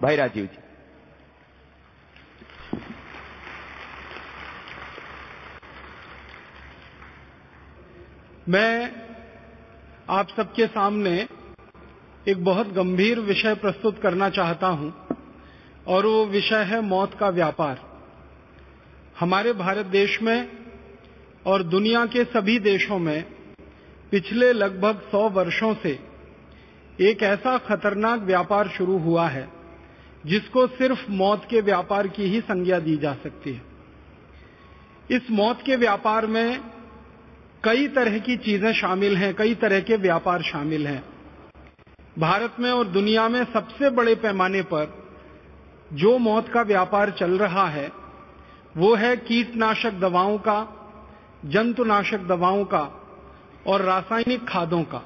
भाई राजीव जी। मैं आप सबके सामने एक बहुत गंभीर विषय प्रस्तुत करना चाहता हूँ, और वो विषय है मौत का व्यापार। हमारे भारत देश में और दुनिया के सभी देशों में पिछले लगभग सौ वर्षों से एक ऐसा खतरनाक व्यापार शुरू हुआ है जिसको सिर्फ़ मौत के व्यापार की ही संज्ञा दी जा सकती है। इस मौत के व्यापार में कई तरह की चीज़ें शामिल हैं, कई तरह के व्यापार शामिल हैं। भारत में और दुनिया में सबसे बड़े पैमाने पर जो मौत का व्यापार चल रहा है, वो है कीटनाशक दवाओं का, जंतुनाशक दवाओं का और रासायनिक खादों का।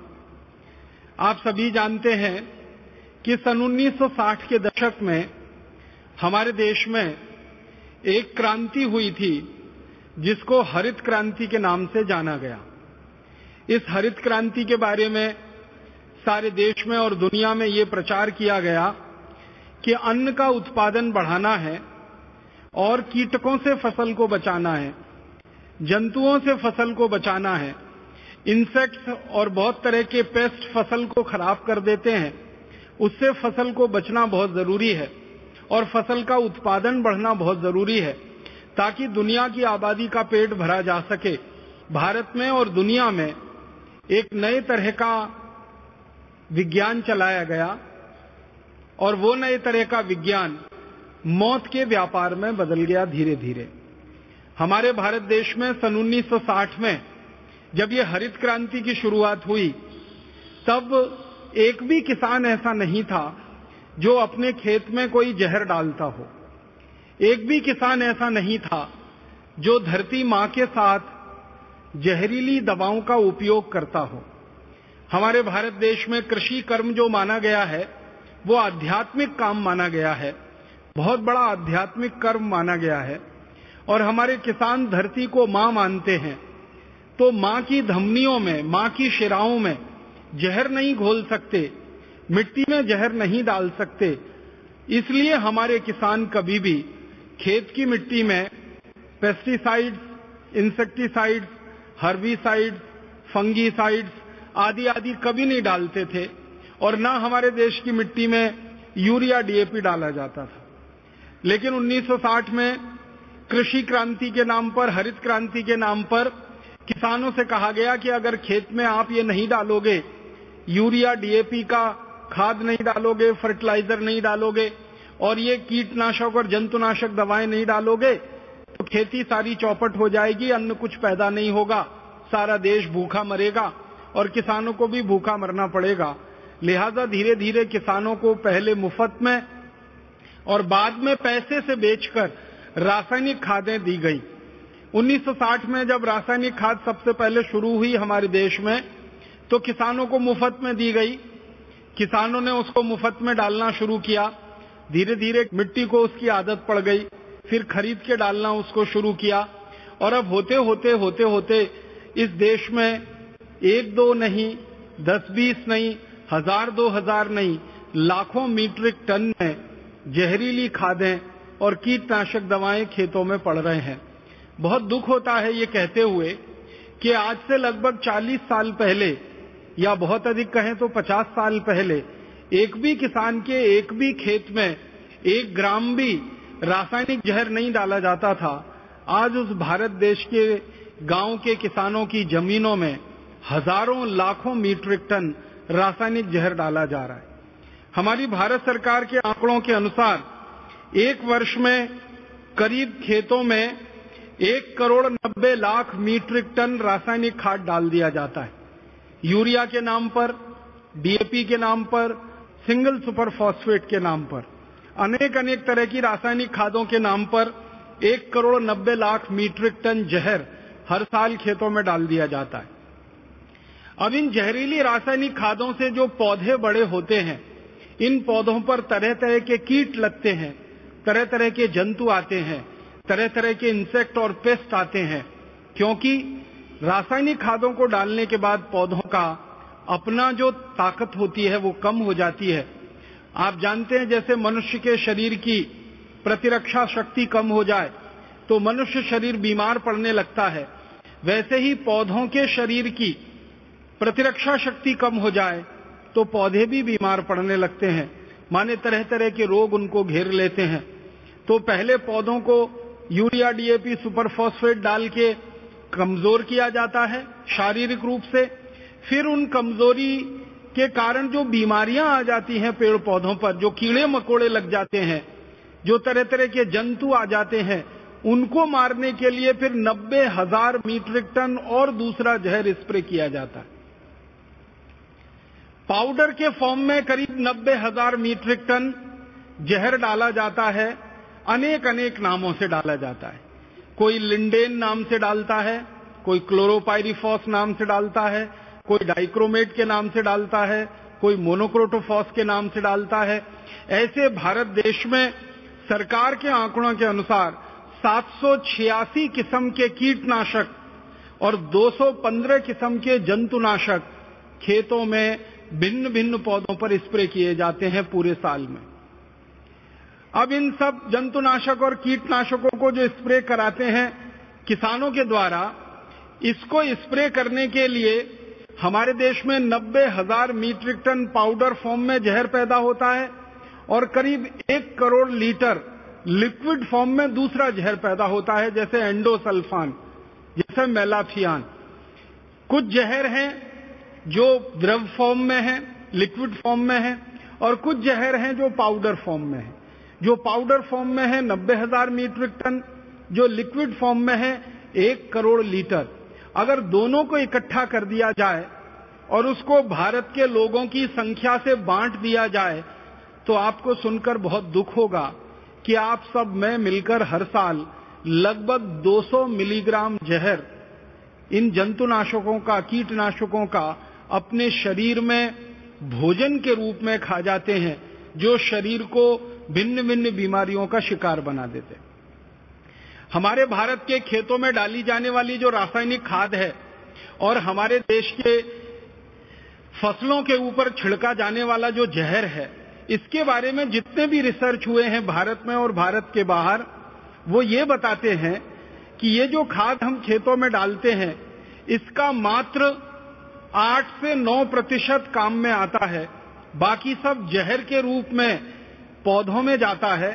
आप सभी जानते हैं कि सन 1960 के दशक में हमारे देश में एक क्रांति हुई थी, जिसको हरित क्रांति के नाम से जाना गया। इस हरित क्रांति के बारे में सारे देश में और दुनिया में ये प्रचार किया गया कि अन्न का उत्पादन बढ़ाना है और कीटकों से फ़सल को बचाना है, जंतुओं से फ़सल को बचाना है इंसेक्ट्स और बहुत तरह के पेस्ट फ़सल को खराब कर देते हैं। उससे फ़सल को बचना बहुत ज़रूरी है और फ़सल का उत्पादन बढ़ना बहुत ज़रूरी है, ताकि दुनिया की आबादी का पेट भरा जा सके। भारत में और दुनिया में एक नए तरह का विज्ञान चलाया गया और वो नए तरह का विज्ञान मौत के व्यापार में बदल गया धीरे धीरे हमारे भारत देश में सन 1960 में जब ये हरित क्रांति की शुरुआत हुई, तब एक भी किसान ऐसा नहीं था जो अपने खेत में कोई जहर डालता हो। एक भी किसान ऐसा नहीं था जो धरती माँ के साथ जहरीली दवाओं का उपयोग करता हो। हमारे भारत देश में कृषि कर्म जो माना गया है, वो आध्यात्मिक काम माना गया है। बहुत बड़ा आध्यात्मिक कर्म माना गया है। और हमारे किसान धरती को माँ मानते हैं। तो माँ की धमनियों में, माँ की शिराओं में जहर नहीं घोल सकते, मिट्टी में जहर नहीं डाल सकते। इसलिए हमारे किसान कभी भी खेत की मिट्टी में पेस्टिसाइड्स इंसेक्टिसाइड्स हर्बिसाइड्स फंगीसाइड्स आदि आदि कभी नहीं डालते थे और ना हमारे देश की मिट्टी में यूरिया डीएपी डाला जाता था। लेकिन 1960 में कृषि क्रांति के नाम पर, हरित क्रांति के नाम पर किसानों से कहा गया कि अगर खेत में आप ये नहीं डालोगे यूरिया डीएपी का खाद नहीं डालोगे फर्टिलाइज़र नहीं डालोगे, और ये कीटनाशक और जंतुनाशक दवाएँ नहीं डालोगे तो खेती सारी चौपट हो जाएगी, अन्न कुछ पैदा नहीं होगा, सारा देश भूखा मरेगा, और किसानों को भी भूखा मरना पड़ेगा। लिहाजा धीरे धीरे किसानों को पहले मुफ़्त में और बाद में पैसे से बेचकर रासायनिक खादें दी गई। 1960 में जब रासायनिक खाद सबसे पहले शुरू हुई हमारे देश में तो किसानों को मुफ़्त में दी गई। किसानों ने उसको मुफ़्त में डालना शुरू किया। धीरे धीरे मिट्टी को उसकी आदत पड़ गई। फिर खरीद के डालना उसको शुरू किया। और अब होते होते होते होते इस देश में एक दो नहीं, दस, बीस नहीं, हज़ार, दो हज़ार नहीं, लाखों मीट्रिक टन में जहरीली खादें और कीटनाशक दवाएँ खेतों में पड़ रहे हैं। बहुत दुख होता है ये कहते हुए कि आज से लगभग 40 साल पहले या बहुत अधिक कहें तो 50 साल पहले, एक भी किसान के एक भी खेत में एक ग्राम भी रासायनिक जहर नहीं डाला जाता था। आज उस भारत देश के गाँव के किसानों की जमीनों में हज़ारों लाखों मीट्रिक टन रासायनिक जहर डाला जा रहा है। हमारी भारत सरकार के आंकड़ों के अनुसार, एक वर्ष में करीब खेतों में एक करोड़ नब्बे लाख मीट्रिक टन रासायनिक खाद डाल दिया जाता है। यूरिया के नाम पर डीएपी के नाम पर, सिंगल सुपर फॉस्फेट के नाम पर अनेक अनेक तरह की रासायनिक खादों के नाम पर एक करोड़ नब्बे लाख मीट्रिक टन जहर हर साल खेतों में डाल दिया जाता है। अब इन जहरीली रासायनिक खादों से जो पौधे बड़े होते हैं, इन पौधों पर तरह तरह के कीट लगते हैं तरह तरह के जंतु आते हैं तरह तरह के इंसेक्ट और पेस्ट आते हैं, क्योंकि रासायनिक खादों को डालने के बाद पौधों का अपना जो ताकत होती है वो कम हो जाती है। आप जानते हैं जैसे मनुष्य के शरीर की प्रतिरक्षा शक्ति कम हो जाए तो मनुष्य शरीर बीमार पड़ने लगता है। वैसे ही पौधों के शरीर की प्रतिरक्षा शक्ति कम हो जाए तो पौधे भी बीमार पड़ने लगते हैं। माने तरह तरह के रोग उनको घेर लेते हैं। तो पहले पौधों को यूरिया, डीएपी, सुपरफॉस्फेट डाल के कमज़ोर किया जाता है शारीरिक रूप से। फिर उन कमज़ोरी के कारण जो बीमारियाँ आ जाती हैं पेड़ पौधों पर, जो कीड़े मकोड़े लग जाते हैं, जो तरह तरह के जंतु आ जाते हैं, उनको मारने के लिए फिर नब्बे हज़ार मीट्रिक टन और दूसरा जहर स्प्रे किया जाता है। पाउडर के फॉर्म में करीब नब्बे हज़ार मीट्रिक टन जहर डाला जाता है अनेक अनेक नामों से डाला जाता है। कोई लिंडेन नाम से डालता है, कोई क्लोरोपायरिफॉस नाम से डालता है, कोई डाइक्रोमेट के नाम से डालता है, कोई मोनोक्रोटोफॉस के नाम से डालता है। ऐसे भारत देश में सरकार के आंकड़ों के अनुसार सात सौ छियासी किस्म के कीटनाशक और 215 किस्म के जंतुनाशक खेतों में भिन्न भिन्न पौधों पर स्प्रे किए जाते हैं पूरे साल में। अब इन सब जंतुनाशक और कीटनाशकों को जो स्प्रे कराते हैं, किसानों के द्वारा, इसको स्प्रे करने के लिए हमारे देश में नब्बे हज़ार मीट्रिक टन पाउडर फॉर्म में जहर पैदा होता है और करीब एक करोड़ लीटर लिक्विड फॉर्म में दूसरा जहर पैदा होता है, जैसे एंडोसल्फान, जैसे मेलाफियान कुछ जहर हैं जो द्रव फॉर्म में है, लिक्विड फॉर्म में है, और कुछ जहर हैं जो पाउडर फॉर्म में है। जो पाउडर फॉर्म में है, नब्बे हज़ार मीट्रिक टन जो लिक्विड फॉर्म में है, एक करोड़ लीटर अगर दोनों को इकट्ठा कर दिया जाए और उसको भारत के लोगों की संख्या से बांट दिया जाए तो आपको सुनकर बहुत दुख होगा कि आप सब में मिलकर हर साल लगभग 200 मिलीग्राम जहर इन जंतुनाशकों का, कीटनाशकों का अपने शरीर में भोजन के रूप में खा जाते हैं, जो शरीर को भिन्न भिन्न बीमारियों का शिकार बना देते। हमारे भारत के खेतों में डाली जाने वाली जो रासायनिक खाद है और हमारे देश के फ़सलों के ऊपर छिड़का जाने वाला जो जहर है, इसके बारे में जितने भी रिसर्च हुए हैं भारत में और भारत के बाहर, वो ये बताते हैं कि ये जो खाद हम खेतों में डालते हैं, इसका मात्र आठ से नौ प्रतिशत काम में आता है। बाकी सब जहर के रूप में पौधों में जाता है,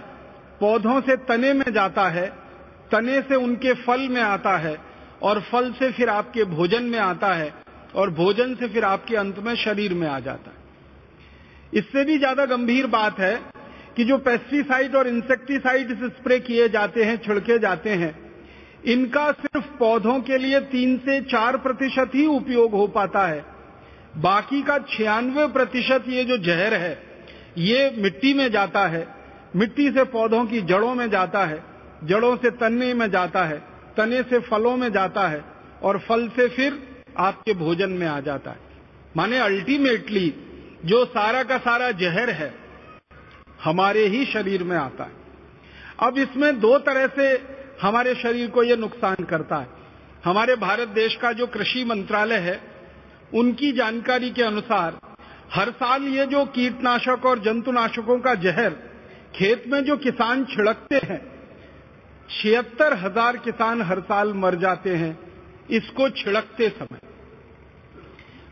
पौधों से तने में जाता है, तने से उनके फल में आता है और फल से फिर आपके भोजन में आता है और भोजन से फिर आपके अंत में शरीर में आ जाता है। इससे भी ज़्यादा गंभीर बात है कि जो पेस्टिसाइड और इंसेक्टिसाइड स्प्रे किए जाते हैं, छिड़के जाते हैं, इनका सिर्फ़ पौधों के लिए तीन से चार प्रतिशत ही उपयोग हो पाता है। बाकी का छियानवे प्रतिशत ये जो जहर है ये मिट्टी में जाता है। मिट्टी से पौधों की जड़ों में जाता है। जड़ों से तने में जाता है। तने से फलों में जाता है। और फल से फिर आपके भोजन में आ जाता है। माने अल्टीमेटली जो सारा का सारा जहर है, हमारे ही शरीर में आता है। अब इसमें दो तरह से हमारे शरीर को यह नुकसान करता है। हमारे भारत देश का जो कृषि मंत्रालय है, उनकी जानकारी के अनुसार हर साल ये जो कीटनाशक और जंतुनाशकों का जहर खेत में जो किसान छिड़कते हैं, छिहत्तर हज़ार किसान हर साल मर जाते हैं, इसको छिड़कते समय।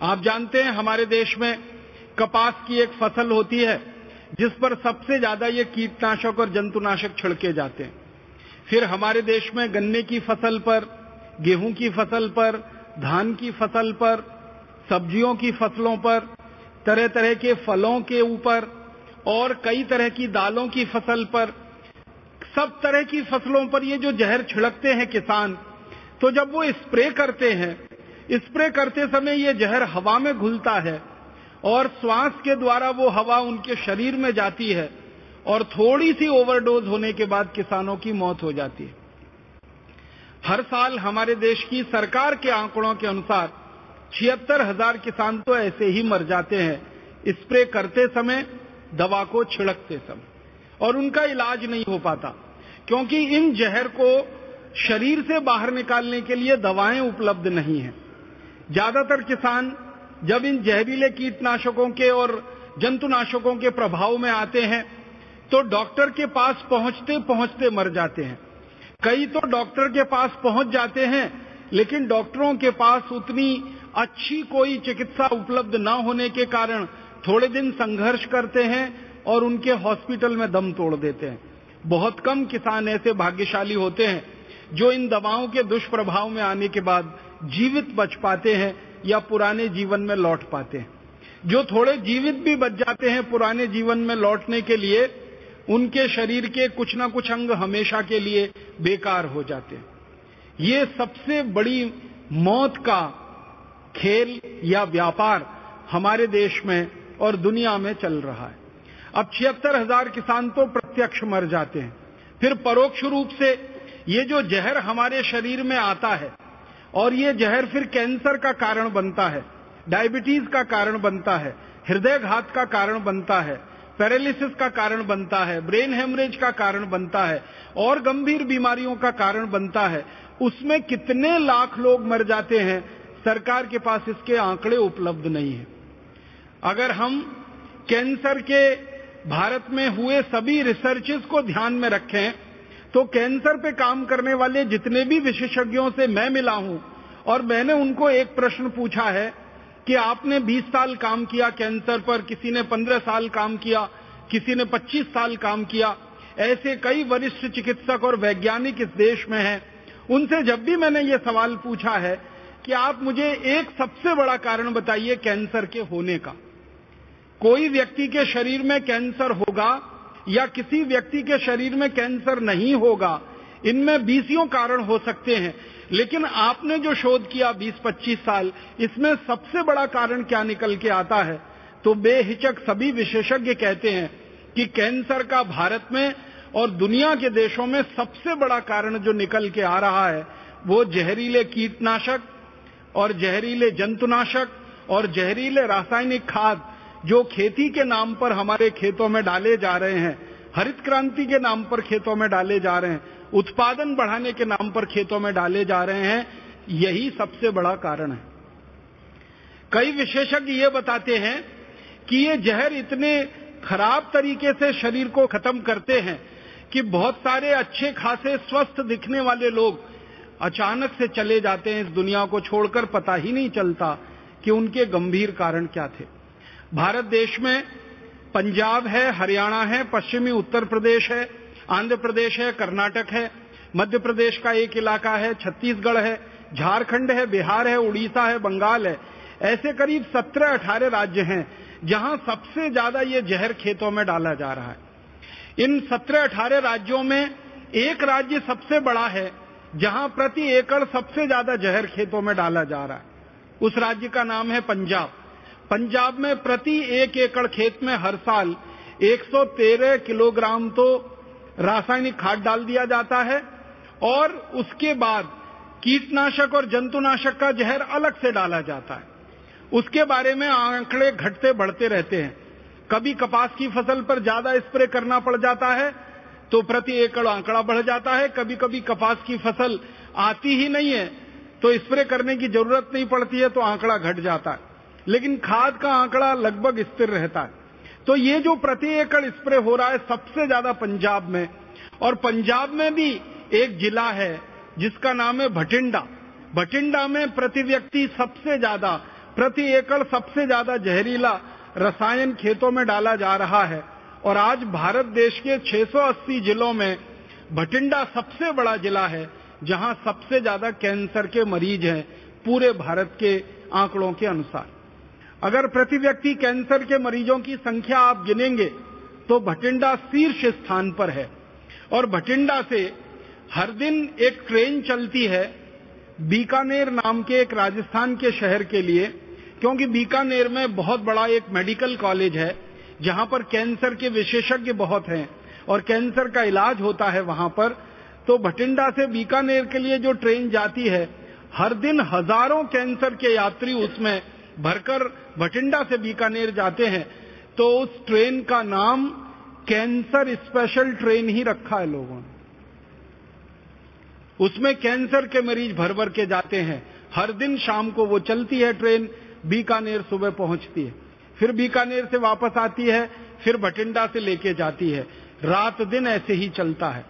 आप जानते हैं, हमारे देश में कपास की एक फ़सल होती है, जिस पर सबसे ज़्यादा ये कीटनाशक और जंतुनाशक छिड़के जाते हैं। फिर हमारे देश में गन्ने की फ़सल पर, गेहूँ की फ़सल पर, धान की फ़सल पर, सब्जियों की फ़सलों पर तरह तरह के फलों के ऊपर और कई तरह की दालों की फ़सल पर, सब तरह की फ़सलों पर ये जो जहर छिड़कते हैं किसान तो जब वो स्प्रे करते हैं, स्प्रे करते समय ये जहर हवा में घुलता है और श्वास के द्वारा वो हवा उनके शरीर में जाती है और थोड़ी सी ओवरडोज होने के बाद किसानों की मौत हो जाती है। हर साल हमारे देश की सरकार के आंकड़ों के अनुसार छिहत्तर हज़ार किसान तो ऐसे ही मर जाते हैं। स्प्रे करते समय, दवा को छिड़कते समय। और उनका इलाज नहीं हो पाता, क्योंकि इन जहर को शरीर से बाहर निकालने के लिए दवाएँ उपलब्ध नहीं है। ज़्यादातर किसान जब इन जहरीले कीटनाशकों के और जंतुनाशकों के प्रभाव में आते हैं तो डॉक्टर के पास पहुँचते पहुँचते मर जाते हैं। कई तो डॉक्टर के पास पहुँच जाते हैं, लेकिन डॉक्टरों के पास उतनी अच्छी कोई चिकित्सा उपलब्ध न होने के कारण थोड़े दिन संघर्ष करते हैं और उनके हॉस्पिटल में दम तोड़ देते हैं। बहुत कम किसान ऐसे भाग्यशाली होते हैं जो इन दवाओं के दुष्प्रभाव में आने के बाद जीवित बच पाते हैं या पुराने जीवन में लौट पाते हैं। जो थोड़े जीवित भी बच जाते हैं पुराने जीवन में लौटने के लिए, उनके शरीर के कुछ ना कुछ अंग हमेशा के लिए बेकार हो जाते हैं। ये सबसे बड़ी मौत का खेल या व्यापार हमारे देश में और दुनिया में चल रहा है। अब छिहत्तर हज़ार किसान तो प्रत्यक्ष मर जाते हैं। फिर परोक्ष रूप से ये जो जहर हमारे शरीर में आता है और ये जहर फिर कैंसर का कारण बनता है, डायबिटीज़ का कारण बनता है हृदय घात का कारण बनता है, पैरालिसिस का कारण बनता है, ब्रेन हेमरेज का कारण बनता है, और गंभीर बीमारियों का कारण बनता है, उसमें कितने लाख लोग मर जाते हैं सरकार के पास इसके आंकड़े उपलब्ध नहीं है। अगर हम कैंसर के भारत में हुए सभी रिसर्चेस को ध्यान में रखें तो कैंसर पे काम करने वाले जितने भी विशेषज्ञों से मैं मिला हूँ, और मैंने उनको एक प्रश्न पूछा है कि आपने 20 साल काम किया कैंसर पर, किसी ने 15 साल काम किया, किसी ने 25 साल काम किया, ऐसे कई वरिष्ठ चिकित्सक और वैज्ञानिक इस देश में हैं। उनसे जब भी मैंने ये सवाल पूछा है कि आप मुझे एक सबसे बड़ा कारण बताइए कैंसर के होने का। कोई व्यक्ति के शरीर में कैंसर होगा या किसी व्यक्ति के शरीर में कैंसर नहीं होगा, इनमें बीसियों कारण हो सकते हैं। लेकिन आपने जो शोध किया 20-25 साल, इसमें सबसे बड़ा कारण क्या निकल के आता है? तो बेहिचक सभी विशेषज्ञ कहते हैं कि कैंसर का भारत में और दुनिया के देशों में सबसे बड़ा कारण जो निकल के आ रहा है, वो जहरीले कीटनाशक और जहरीले जंतुनाशक और जहरीले रासायनिक खाद जो खेती के नाम पर हमारे खेतों में डाले जा रहे हैं, हरित क्रांति के नाम पर खेतों में डाले जा रहे हैं, उत्पादन बढ़ाने के नाम पर खेतों में डाले जा रहे हैं, यही सबसे बड़ा कारण है। कई विशेषज्ञ ये बताते हैं कि ये जहर इतने खराब तरीके से शरीर को खत्म करते हैं कि बहुत सारे अच्छे खासे स्वस्थ दिखने वाले लोग अचानक से चले जाते हैं इस दुनिया को छोड़कर, पता ही नहीं चलता कि उनके गंभीर कारण क्या थे। भारत देश में पंजाब है, हरियाणा है, पश्चिमी उत्तर प्रदेश है, आंध्र प्रदेश है, कर्नाटक है, मध्य प्रदेश का एक इलाका है, छत्तीसगढ़ है, झारखंड है, बिहार है, उड़ीसा है, बंगाल है। ऐसे करीब सत्रह अठारह राज्य हैं, जहाँ सबसे ज़्यादा ये जहर खेतों में डाला जा रहा है। इन सत्रह अठारह राज्यों में एक राज्य सबसे बड़ा है जहाँ प्रति एकड़ सबसे ज़्यादा जहर खेतों में डाला जा रहा है। उस राज्य का नाम है पंजाब। पंजाब में प्रति एक एकड़ खेत में हर साल 113 किलोग्राम तो रासायनिक खाद डाल दिया जाता है और उसके बाद कीटनाशक और जंतुनाशक का जहर अलग से डाला जाता है। उसके बारे में आंकड़े घटते बढ़ते रहते हैं। कभी कपास की फ़सल पर ज़्यादा स्प्रे करना पड़ जाता है तो प्रति एकड़ आंकड़ा बढ़ जाता है कभी कभी कपास की फ़सल आती ही नहीं है तो स्प्रे करने की ज़रूरत नहीं पड़ती है तो आंकड़ा घट जाता है। लेकिन खाद का आंकड़ा लगभग स्थिर रहता है। तो ये जो प्रति एकड़ स्प्रे हो रहा है, सबसे ज़्यादा पंजाब में, और पंजाब में भी एक जिला है, जिसका नाम है भटिंडा। भटिंडा में प्रति व्यक्ति सबसे ज़्यादा, प्रति एकड़ सबसे ज़्यादा जहरीला रसायन खेतों में डाला जा रहा है। और आज भारत देश के 680 जिलों में भटिंडा सबसे बड़ा जिला है, जहाँ सबसे ज़्यादा कैंसर के मरीज़ हैं पूरे भारत के आंकड़ों के अनुसार। अगर प्रति व्यक्ति कैंसर के मरीजों की संख्या आप गिनेंगे तो भटिंडा शीर्ष स्थान पर है। और भटिंडा से हर दिन एक ट्रेन चलती है बीकानेर नाम के एक राजस्थान के शहर के लिए, क्योंकि बीकानेर में बहुत बड़ा एक मेडिकल कॉलेज है जहाँ पर कैंसर के विशेषज्ञ बहुत हैं और कैंसर का इलाज होता है वहाँ पर तो भटिंडा से बीकानेर के लिए जो ट्रेन जाती है, हर दिन हज़ारों कैंसर के यात्री उसमें भरकर भटिंडा से बीकानेर जाते हैं। तो उस ट्रेन का नाम कैंसर स्पेशल ट्रेन ही रखा है लोगों ने। उसमें कैंसर के मरीज़ भर भर के जाते हैं। हर दिन शाम को वो चलती है ट्रेन, बीकानेर सुबह पहुँचती है। फिर बीकानेर से वापस आती है, फिर भटिंडा से लेके जाती है। रात दिन ऐसे ही चलता है।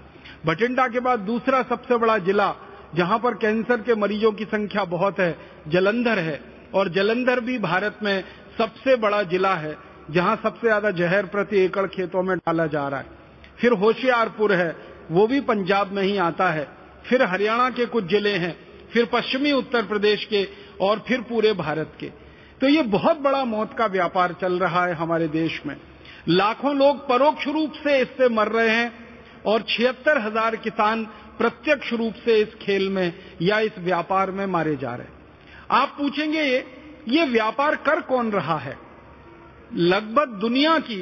भटिंडा के बाद दूसरा सबसे बड़ा जिला, जहाँ पर कैंसर के मरीजों की संख्या बहुत है, जलंधर है। और जलंधर भी भारत में सबसे बड़ा जिला है, जहाँ सबसे ज़्यादा जहर प्रति एकड़ खेतों में डाला जा रहा है। फिर होशियारपुर है, वो भी पंजाब में ही आता है। फिर हरियाणा के कुछ ज़िले हैं, फिर पश्चिमी उत्तर प्रदेश के और फिर पूरे भारत के। तो ये बहुत बड़ा मौत का व्यापार चल रहा है हमारे देश में। लाखों लोग परोक्ष रूप से इससे मर रहे हैं और छिहत्तर हज़ार किसान प्रत्यक्ष रूप से इस खेल में या इस व्यापार में मारे जा रहे हैं। आप पूछेंगे, ये ये व्यापार कर कौन रहा है? लगभग दुनिया की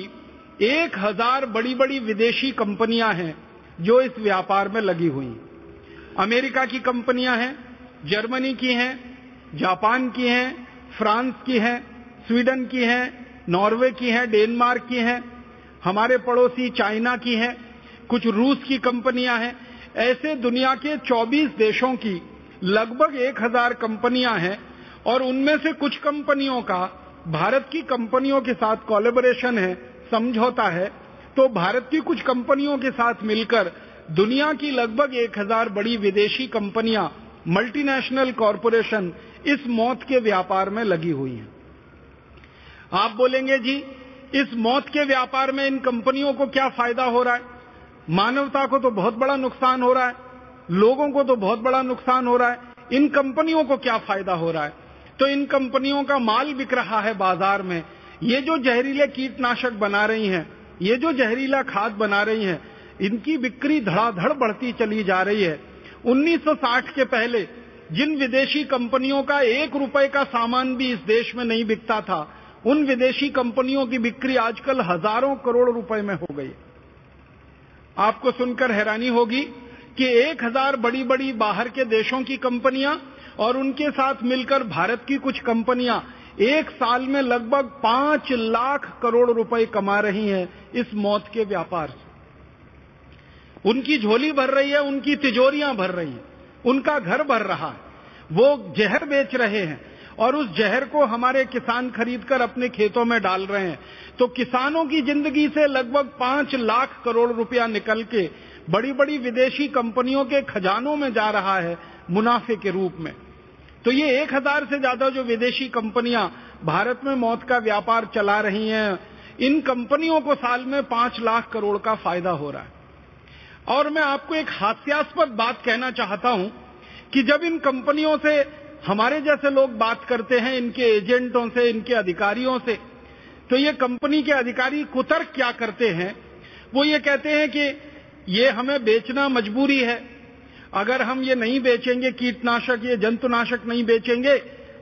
एक हज़ार बड़ी बड़ी विदेशी कंपनियाँ हैं जो इस व्यापार में लगी हुई अमेरिका की कंपनियाँ हैं, जर्मनी की हैं, जापान की हैं फ्रांस की हैं, स्वीडन की हैं, नॉर्वे की हैं, डेनमार्क की हैं, हमारे पड़ोसी चाइना की हैं, कुछ रूस की कंपनियाँ हैं। ऐसे दुनिया के 24 देशों की लगभग 1000 कंपनियाँ हैं और उनमें से कुछ कंपनियों का, भारत की कंपनियों के साथ कोलेबोरेशन है, समझौता है तो भारत की कुछ कंपनियों के साथ मिलकर दुनिया की लगभग 1000 बड़ी विदेशी कंपनियाँ मल्टीनेशनल कॉरपोरेशन इस मौत के व्यापार में लगी हुई हैं। आप बोलेंगे, जी, इस मौत के व्यापार में इन कंपनियों को क्या फ़ायदा हो रहा है? मानवता को तो बहुत बड़ा नुकसान हो रहा है। लोगों को तो बहुत बड़ा नुकसान हो रहा है। इन कंपनियों को क्या फ़ायदा हो रहा है? तो इन कंपनियों का माल बिक रहा है बाज़ार में। ये जो जहरीले कीटनाशक बना रही हैं, ये जो जहरीला खाद बना रही हैं, इनकी बिक्री धड़ाधड़ बढ़ती चली जा रही है। 1960 के पहले जिन विदेशी कंपनियों का एक रुपए का सामान भी इस देश में नहीं बिकता था, उन विदेशी कंपनियों की बिक्री आजकल हज़ारों करोड़ रुपए में हो गई। आपको सुनकर हैरानी होगी कि एक हज़ार बड़ी बड़ी बाहर के देशों की कंपनियाँ और उनके साथ मिलकर भारत की कुछ कंपनियाँ एक साल में लगभग पाँच लाख करोड़ रुपए कमा रही हैं इस मौत के व्यापार से। उनकी झोली भर रही है, उनकी तिजोरियाँ भर रही हैं। उनका घर भर रहा है। वो जहर बेच रहे हैं और उस जहर को हमारे किसान खरीदकर अपने खेतों में डाल रहे हैं। तो किसानों की ज़िंदगी से लगभग पाँच लाख करोड़ रुपया निकल के बड़ी बड़ी विदेशी कंपनियों के खजानों में जा रहा है मुनाफे के रूप में। तो ये एक हज़ार से ज़्यादा जो विदेशी कंपनियाँ भारत में मौत का व्यापार चला रही हैं, इन कंपनियों को साल में पाँच लाख करोड़ का फ़ायदा हो रहा है। और मैं आपको एक हास्यास्पद बात कहना चाहता हूँ कि जब इन कंपनियों से, हमारे जैसे लोग बात करते हैं, इनके एजेंटों से, इनके अधिकारियों से तो ये कंपनी के अधिकारी कुतर्क क्या करते हैं? वो ये कहते हैं कि ये हमें बेचना मजबूरी है। अगर हम ये नहीं बेचेंगे, कीटनाशक, ये जंतुनाशक नहीं बेचेंगे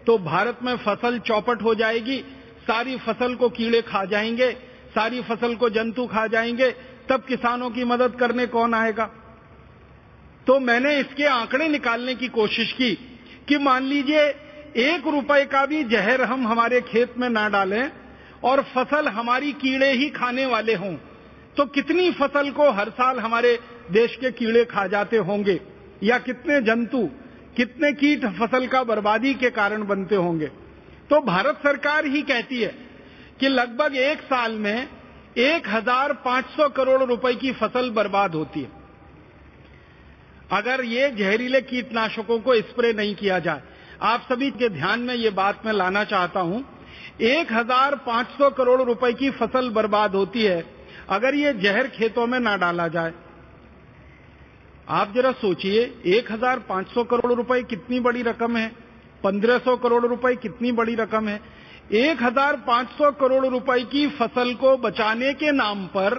तो भारत में फ़सल चौपट हो जाएगी, सारी फ़सल को कीड़े खा जाएँगे, सारी फ़सल को जंतु खा जाएँगे तब किसानों की मदद करने कौन आएगा? तो मैंने इसके आंकड़े निकालने की कोशिश की कि मान लीजिए, एक रुपए का भी जहर हम हमारे खेत में ना डालें और फ़सल हमारी कीड़े ही खाने वाले हों तो कितनी फ़सल को हर साल हमारे देश के कीड़े खा जाते होंगे? या कितने जंतु, कितने कीट फ़सल का बर्बादी के कारण बनते होंगे? तो भारत सरकार ही कहती है कि लगभग एक साल में एक हज़ार पाँच सौ करोड़ रुपए की फ़सल बर्बाद होती है। अगर ये जहरीले कीटनाशकों को स्प्रे नहीं किया जाए, आप सभी के ध्यान में ये बात मैं लाना चाहता हूँ, एक हज़ार पाँच सौ करोड़ रुपए की फ़सल बर्बाद होती है, अगर ये जहर खेतों में ना डाला जाए। आप जरा सोचिए, एक हज़ार पाँच सौ करोड़ रुपए कितनी बड़ी रकम है? पंद्रह सौ करोड़ रुपए कितनी बड़ी रकम है? एक हज़ार पाँच सौ करोड़ रुपए की फ़सल को बचाने के नाम पर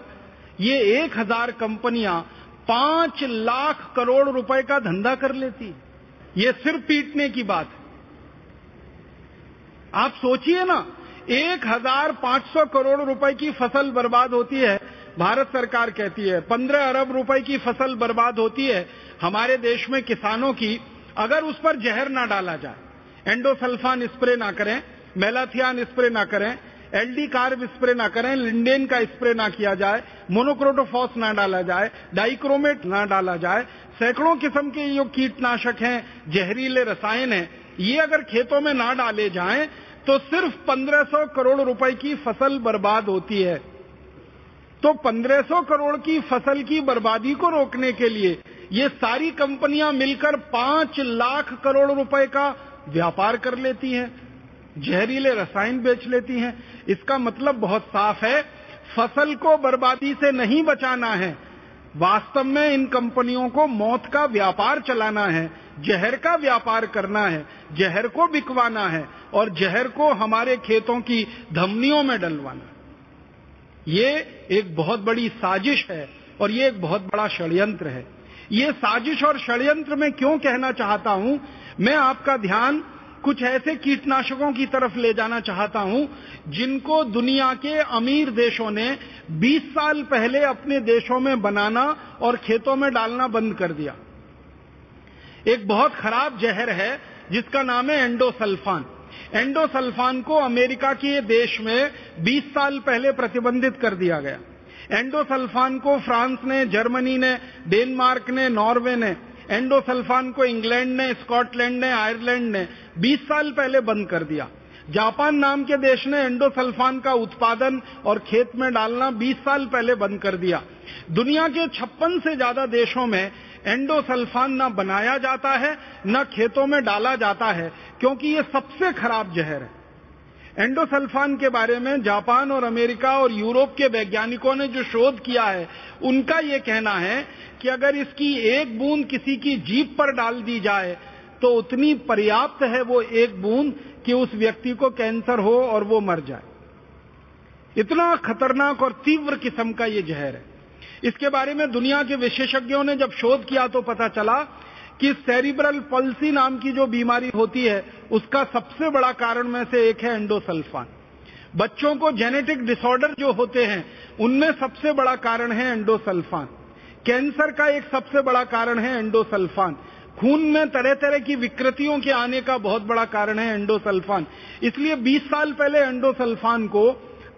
ये एक हज़ार कंपनियाँ पाँच लाख करोड़ रुपए का धंधा कर लेती ये सिर्फ़ पीटने की बात है। आप सोचिए ना, एक हज़ार पाँच सौ करोड़ रुपए की फ़सल बर्बाद होती है, भारत सरकार कहती है, पंद्रह अरब रुपए की फ़सल बर्बाद होती है, हमारे देश में किसानों की, अगर उस पर जहर ना डाला जाए, एंडोसल्फान स्प्रे ना करें मेलाथियान स्प्रे ना करें एलडी कार्ब स्प्रे ना करें, लिंडेन का स्प्रे ना किया जाए, मोनोक्रोटोफॉस ना डाला जाए, डाइक्रोमेट ना डाला जाए, सैकड़ों किस्म के जो कीटनाशक हैं, जहरीले रसायन हैं, ये अगर खेतों में ना डाले जाएँ तो सिर्फ़ 1500 करोड़ रुपए की फ़सल बर्बाद होती है। तो 1500 करोड़ की फ़सल की बर्बादी को रोकने के लिए ये सारी कंपनियाँ मिलकर पाँच लाख करोड़ रुपए का व्यापार कर लेती हैं। जहरीले रसायन बेच लेती हैं। इसका मतलब बहुत साफ़ है, फ़सल को बर्बादी से नहीं बचाना है। वास्तव में इन कंपनियों को मौत का व्यापार चलाना है, जहर का व्यापार करना है, जहर को बिकवाना है और जहर को हमारे खेतों की धमनियों में डलवाना। ये एक बहुत बड़ी साजिश है और ये एक बहुत बड़ा षड्यंत्र है। ये साजिश और षड्यंत्र में क्यों कहना चाहता हूँ? मैं आपका ध्यान कुछ ऐसे कीटनाशकों की तरफ़ ले जाना चाहता हूँ, जिनको दुनिया के अमीर देशों ने 20 साल पहले अपने देशों में बनाना और खेतों में डालना बंद कर दिया। एक बहुत खराब जहर है, जिसका नाम है एंडोसल्फान। एंडोसल्फान को अमेरिका के देश में 20 साल पहले प्रतिबंधित कर दिया गया। एंडोसल्फान को फ्रांस ने, जर्मनी ने, डेनमार्क ने, नॉर्वे ने एंडोसल्फान को इंग्लैंड ने, स्कॉटलैंड ने, आयरलैंड ने 20 साल पहले बंद कर दिया। जापान नाम के देश ने एंडोसल्फान का उत्पादन और खेत में डालना 20 साल पहले बंद कर दिया। दुनिया के छप्पन से ज़्यादा देशों में एंडोसल्फान न बनाया जाता है, न खेतों में डाला जाता है, क्योंकि ये सबसे खराब जहर है। एंडोसल्फान के बारे में जापान और अमेरिका और यूरोप के वैज्ञानिकों ने जो शोध किया है, उनका ये कहना है कि अगर इसकी एक बूंद किसी की जीप पर डाल दी जाए तो उतनी पर्याप्त है वो एक बूंद कि उस व्यक्ति को कैंसर हो और वो मर जाए। इतना खतरनाक और तीव्र किस्म का ये जहर है। इसके बारे में दुनिया के विशेषज्ञों ने जब शोध किया तो पता चला कि सेरिब्रल पल्सी नाम की जो बीमारी होती है, उसका सबसे बड़ा कारण में से एक है एंडोसल्फान। बच्चों को जेनेटिक डिसऑर्डर जो होते हैं, उनमें सबसे बड़ा कारण है एंडोसल्फान। कैंसर का एक सबसे बड़ा कारण है एंडोसल्फान। खून में तरह तरह की विकृतियों के आने का बहुत बड़ा कारण है एंडोसल्फान। इसलिए 20 साल पहले एंडोसल्फान को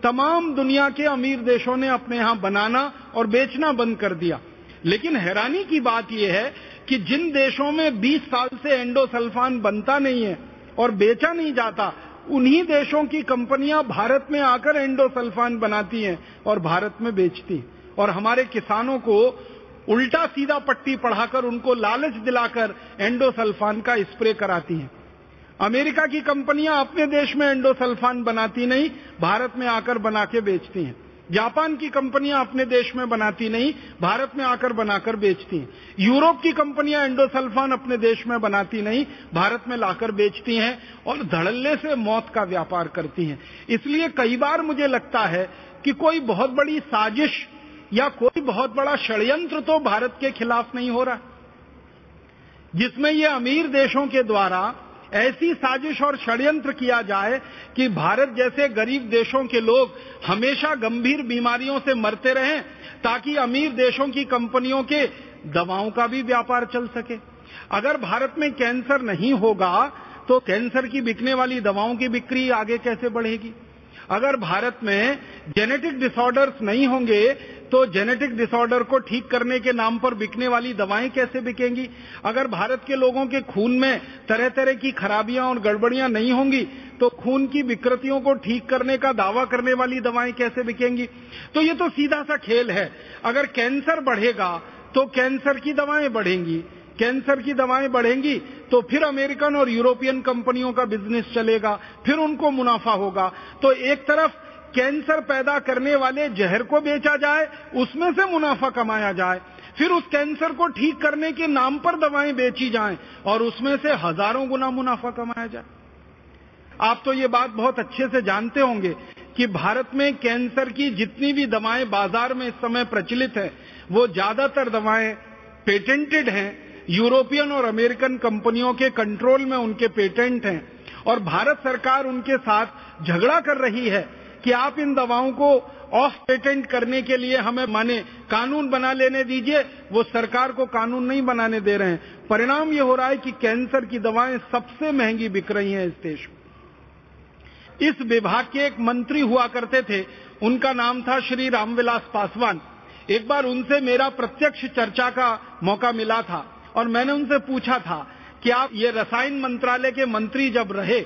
तमाम दुनिया के अमीर देशों ने अपने यहाँ बनाना और बेचना बंद कर दिया। लेकिन हैरानी की बात यह है कि जिन देशों में 20 साल से एंडोसल्फान बनता नहीं है और बेचा नहीं जाता, उन्हीं देशों की कंपनियाँ भारत में आकर एंडोसल्फान बनाती हैं और भारत में बेचती और हमारे किसानों को उल्टा सीधा पट्टी पढ़ाकर उनको लालच दिलाकर एंडोसल्फान का स्प्रे कराती हैं। अमेरिका की कंपनियाँ अपने देश में एंडोसल्फान बनाती नहीं, भारत में आकर बना के बेचती हैं। जापान की कंपनियाँ अपने देश में बनाती नहीं, भारत में आकर बनाकर बेचती हैं। यूरोप की कंपनियाँ एंडोसल्फान अपने देश में बनाती नहीं, भारत में लाकर बेचती हैं और धड़ल्ले से मौत का व्यापार करती हैं। इसलिए कई बार मुझे लगता है कि कोई बहुत बड़ी साजिश या कोई बहुत बड़ा षड्यंत्र तो भारत के खिलाफ नहीं हो रहा। जिसमें ये अमीर देशों के द्वारा ऐसी साजिश और षड्यंत्र किया जाए कि भारत जैसे गरीब देशों के लोग हमेशा गंभीर बीमारियों से मरते रहें, ताकि अमीर देशों की कंपनियों के दवाओं का भी व्यापार चल सके। अगर भारत में कैंसर नहीं होगा तो कैंसर की बिकने वाली दवाओं की बिक्री आगे कैसे बढ़ेगी? अगर भारत में जेनेटिक डिसऑर्डर्स नहीं होंगे तो जेनेटिक डिसऑर्डर को ठीक करने के नाम पर बिकने वाली दवाएँ कैसे बिकेंगी? अगर भारत के लोगों के खून में तरह तरह की खराबियाँ और गड़बड़ियाँ नहीं होंगी तो खून की विकृतियों को ठीक करने का दावा करने वाली दवाएँ कैसे बिकेंगी? तो ये तो सीधा सा खेल है। अगर कैंसर बढ़ेगा तो कैंसर की दवाएँ बढ़ेंगी। कैंसर की दवाएँ बढ़ेंगी तो फिर अमेरिकन और यूरोपियन कंपनियों का बिज़नेस चलेगा, फिर उनको मुनाफा होगा। तो एक तरफ़ कैंसर पैदा करने वाले जहर को बेचा जाए, उसमें से मुनाफा कमाया जाए। फिर उस कैंसर को ठीक करने के नाम पर दवाएँ बेची जाएँ और उसमें से हज़ारों गुना मुनाफा कमाया जाए। आप तो ये बात बहुत अच्छे से जानते होंगे कि भारत में कैंसर की जितनी भी दवाएँ बाज़ार में इस समय प्रचलित है, वो ज़्यादातर दवाएँ पेटेंटेड हैं। यूरोपियन और अमेरिकन कंपनियों के कंट्रोल में उनके पेटेंट हैं और भारत सरकार उनके साथ झगड़ा कर रही है। कि आप इन दवाओं को ऑफ़ पेटेंट करने के लिए हमें माने कानून बना लेने दीजिए। वो सरकार को कानून नहीं बनाने दे रहे हैं। परिणाम ये हो रहा है कि कैंसर की दवाएँ सबसे महँगी बिक रही हैं इस देश में। इस विभाग के एक मंत्री हुआ करते थे। उनका नाम था श्री रामविलास पासवान। एक बार उनसे मेरा प्रत्यक्ष चर्चा का मौका मिला था और मैंने उनसे पूछा था कि आप ये रसायन मंत्रालय के मंत्री जब रहे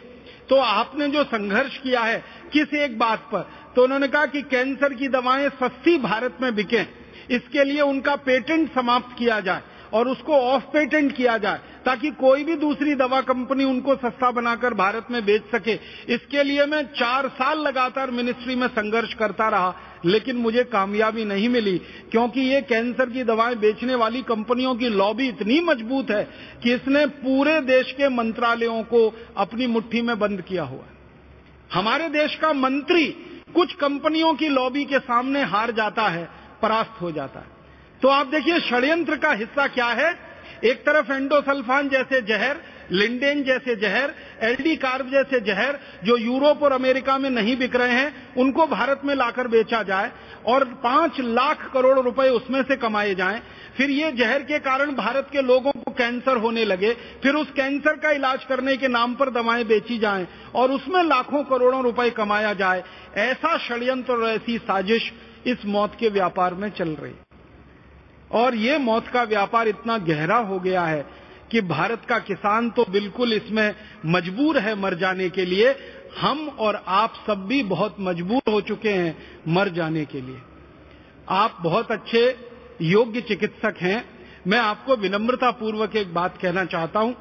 तो आपने जो संघर्ष किया है किस एक बात पर? तो उन्होंने कहा कि कैंसर की दवाएँ सस्ती भारत में बिकें, इसके लिए उनका पेटेंट समाप्त किया जाए और उसको ऑफ़ पेटेंट किया जाए, ताकि कोई भी दूसरी दवा कंपनी उनको सस्ता बनाकर भारत में बेच सके। इसके लिए मैं चार साल लगातार मिनिस्ट्री में संघर्ष करता रहा लेकिन मुझे कामयाबी नहीं मिली, क्योंकि ये कैंसर की दवाएँ बेचने वाली कंपनियों की लॉबी इतनी मज़बूत है कि इसने पूरे देश के मंत्रालयों को अपनी मुट्ठी में बंद किया हुआ है। हमारे देश का मंत्री कुछ कंपनियों की लॉबी के सामने हार जाता है, परास्त हो जाता है। तो आप देखिए, षड्यंत्र का हिस्सा क्या है? एक तरफ़ एंडोसल्फान जैसे जहर लिंडेन जैसे जहर एलडी कार्ब जैसे जहर, जो यूरोप और अमेरिका में नहीं बिक रहे हैं, उनको भारत में लाकर बेचा जाए और पाँच लाख करोड़ रुपए उसमें से कमाए जाएँ। फिर ये जहर के कारण भारत के लोगों को कैंसर होने लगे। फिर उस कैंसर का इलाज करने के नाम पर दवाएँ बेची जाएँ और उसमें लाखों करोड़ों रुपए कमाया जाए। ऐसा षड्यंत्र और ऐसी साजिश इस मौत के व्यापार में चल रही। और ये मौत का व्यापार इतना गहरा हो गया है कि भारत का किसान तो बिल्कुल इसमें मजबूर है मर जाने के लिए। हम और आप सब भी बहुत मजबूर हो चुके हैं मर जाने के लिए। आप बहुत अच्छे योग्य चिकित्सक हैं। मैं आपको विनम्रता पूर्वक एक बात कहना चाहता हूँ।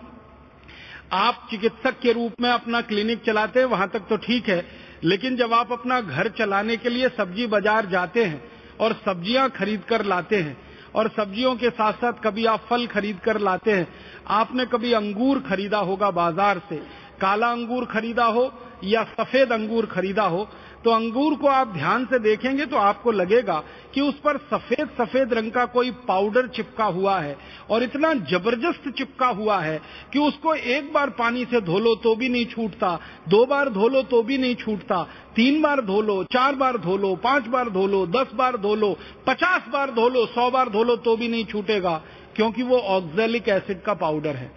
आप चिकित्सक के रूप में अपना क्लिनिक चलाते हैं, वहाँ तक तो ठीक है। लेकिन जब आप अपना घर चलाने के लिए सब्ज़ी बाज़ार जाते हैं और सब्ज़ियाँ खरीद कर लाते हैं और सब्जियों के साथ साथ कभी आप फल खरीद कर लाते हैं। आपने कभी अंगूर खरीदा होगा बाज़ार से। काला अंगूर खरीदा हो या सफ़ेद अंगूर खरीदा हो तो अंगूर को आप ध्यान से देखेंगे तो आपको लगेगा कि उस पर सफ़ेद सफ़ेद रंग का कोई पाउडर चिपका हुआ है और इतना ज़बरदस्त चिपका हुआ है कि उसको एक बार पानी से धो लो तो भी नहीं छूटता, दो बार धो लो तो भी नहीं छूटता, तीन बार धो लो, चार बार धो लो, पाँच बार धो लो, दस बार धो लो, पचास बार धो लो, सौ बार धो लो तो भी नहीं छूटेगा, क्योंकि वो ऑक्जेलिक एसिड का पाउडर है।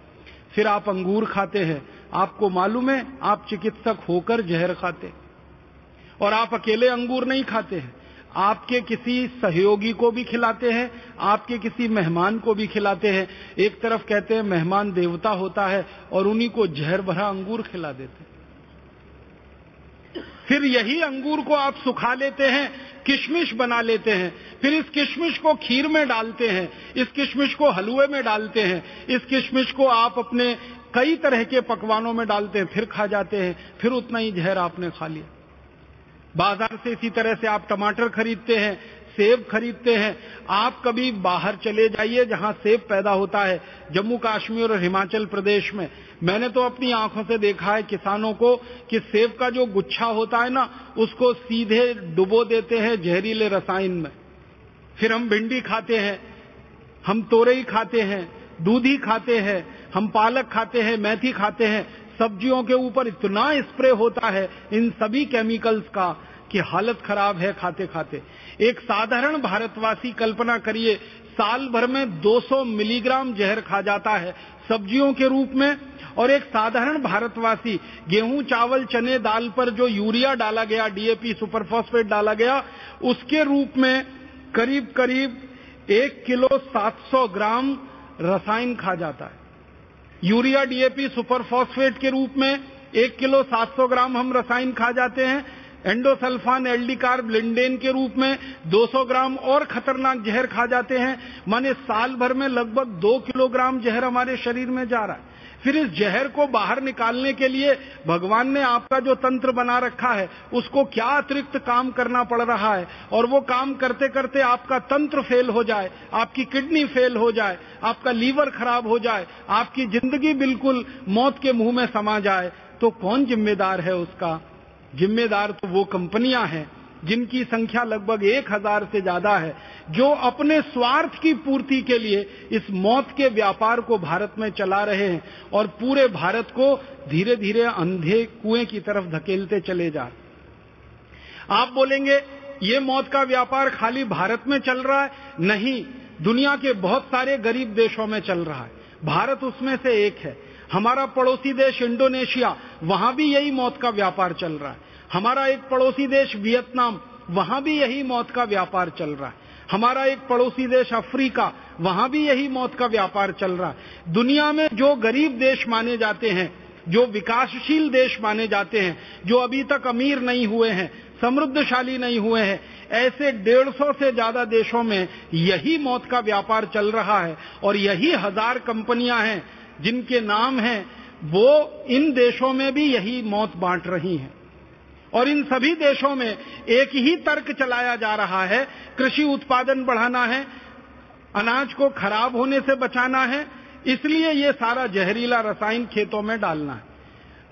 फिर आप अंगूर खाते हैं, आपको मालूम है, आप चिकित्सक होकर जहर खाते और आप अकेले अंगूर नहीं खाते हैं। आपके किसी सहयोगी को भी खिलाते हैं, आपके किसी मेहमान को भी खिलाते हैं। एक तरफ़ कहते हैं, मेहमान देवता होता है और उन्हीं को जहर भरा अंगूर खिला देते हैं। फिर यही अंगूर को आप सुखा लेते हैं, किशमिश बना लेते हैं। फिर इस किशमिश को खीर में डालते हैं, इस किशमिश को हलवे में डालते हैं, इस किशमिश को आप अपने कई तरह के पकवानों में डालते हैं, फिर खा जाते हैं, फिर उतना ही जहर आपने खा लिया। बाज़ार से इसी तरह से आप टमाटर खरीदते हैं, सेब खरीदते हैं, आप कभी बाहर चले जाइए जहाँ सेब पैदा होता है, जम्मू कश्मीर और हिमाचल प्रदेश में। मैंने तो अपनी आँखों से देखा है किसानों को कि सेब का जो गुच्छा होता है ना, उसको सीधे डुबो देते हैं जहरीले रसायन में। फिर हम भिंडी खाते हैं, हम तोरई खाते हैं, दूधी खाते हैं, हम पालक खाते हैं, मेथी खाते हैं सब्जियों के ऊपर इतना स्प्रे होता है इन सभी केमिकल्स का कि हालत खराब है खाते खाते एक साधारण भारतवासी कल्पना करिए, साल भर में 200 मिलीग्राम जहर खा जाता है सब्जियों के रूप में और एक साधारण भारतवासी गेहूँ, चावल, चने, दाल पर जो यूरिया डाला गया डीएपी सुपरफॉस्फेट डाला गया, उसके रूप में करीब करीब एक किलो 700 ग्राम रसायन खा जाता है। यूरिया डीएपी सुपरफॉस्फेट के रूप में एक किलो 700 ग्राम हम रसायन खा जाते हैं। एंडोसल्फान एलडी कार्ब लिंडेन के रूप में 200 ग्राम और खतरनाक जहर खा जाते हैं। माने साल भर में लगभग दो किलोग्राम जहर हमारे शरीर में जा रहा है। फिर इस जहर को बाहर निकालने के लिए भगवान ने आपका जो तंत्र बना रखा है, उसको क्या अतिरिक्त काम करना पड़ रहा है? और वो काम करते करते आपका तंत्र फेल हो जाए, आपकी किडनी फेल हो जाए, आपका लीवर खराब हो जाए, आपकी ज़िंदगी बिल्कुल मौत के मुँह में समा जाए तो कौन जिम्मेदार है उसका? जिम्मेदार तो वो कंपनियाँ हैं। जिनकी संख्या लगभग एक हज़ार से ज़्यादा है, जो अपने स्वार्थ की पूर्ति के लिए इस मौत के व्यापार को भारत में चला रहे हैं और पूरे भारत को धीरे धीरे अंधे कुएँ की तरफ़ धकेलते चले जा आप बोलेंगे, ये मौत का व्यापार खाली भारत में चल रहा है? नहीं, दुनिया के बहुत सारे गरीब देशों में चल रहा है। भारत उसमें से एक है। हमारा पड़ोसी देश इंडोनेशिया, वहाँ भी यही मौत का व्यापार चल रहा है। हमारा एक पड़ोसी देश वियतनाम, वहाँ भी यही मौत का व्यापार चल रहा है। हमारा एक पड़ोसी देश अफ्रीका, वहाँ भी यही मौत का व्यापार चल रहा है। दुनिया में जो गरीब देश माने जाते हैं, जो विकासशील देश माने जाते हैं, जो अभी तक अमीर नहीं हुए हैं, समृद्धशाली नहीं हुए हैं, ऐसे डेढ़ सौ से ज़्यादा देशों में यही मौत का व्यापार चल रहा है और यही हज़ार कंपनियाँ हैं, जिनके नाम हैं, वो इन देशों में भी यही मौत बांट रही हैं। और इन सभी देशों में एक ही तर्क चलाया जा रहा है, कृषि उत्पादन बढ़ाना है, अनाज को खराब होने से बचाना है, इसलिए ये सारा जहरीला रसायन खेतों में डालना है।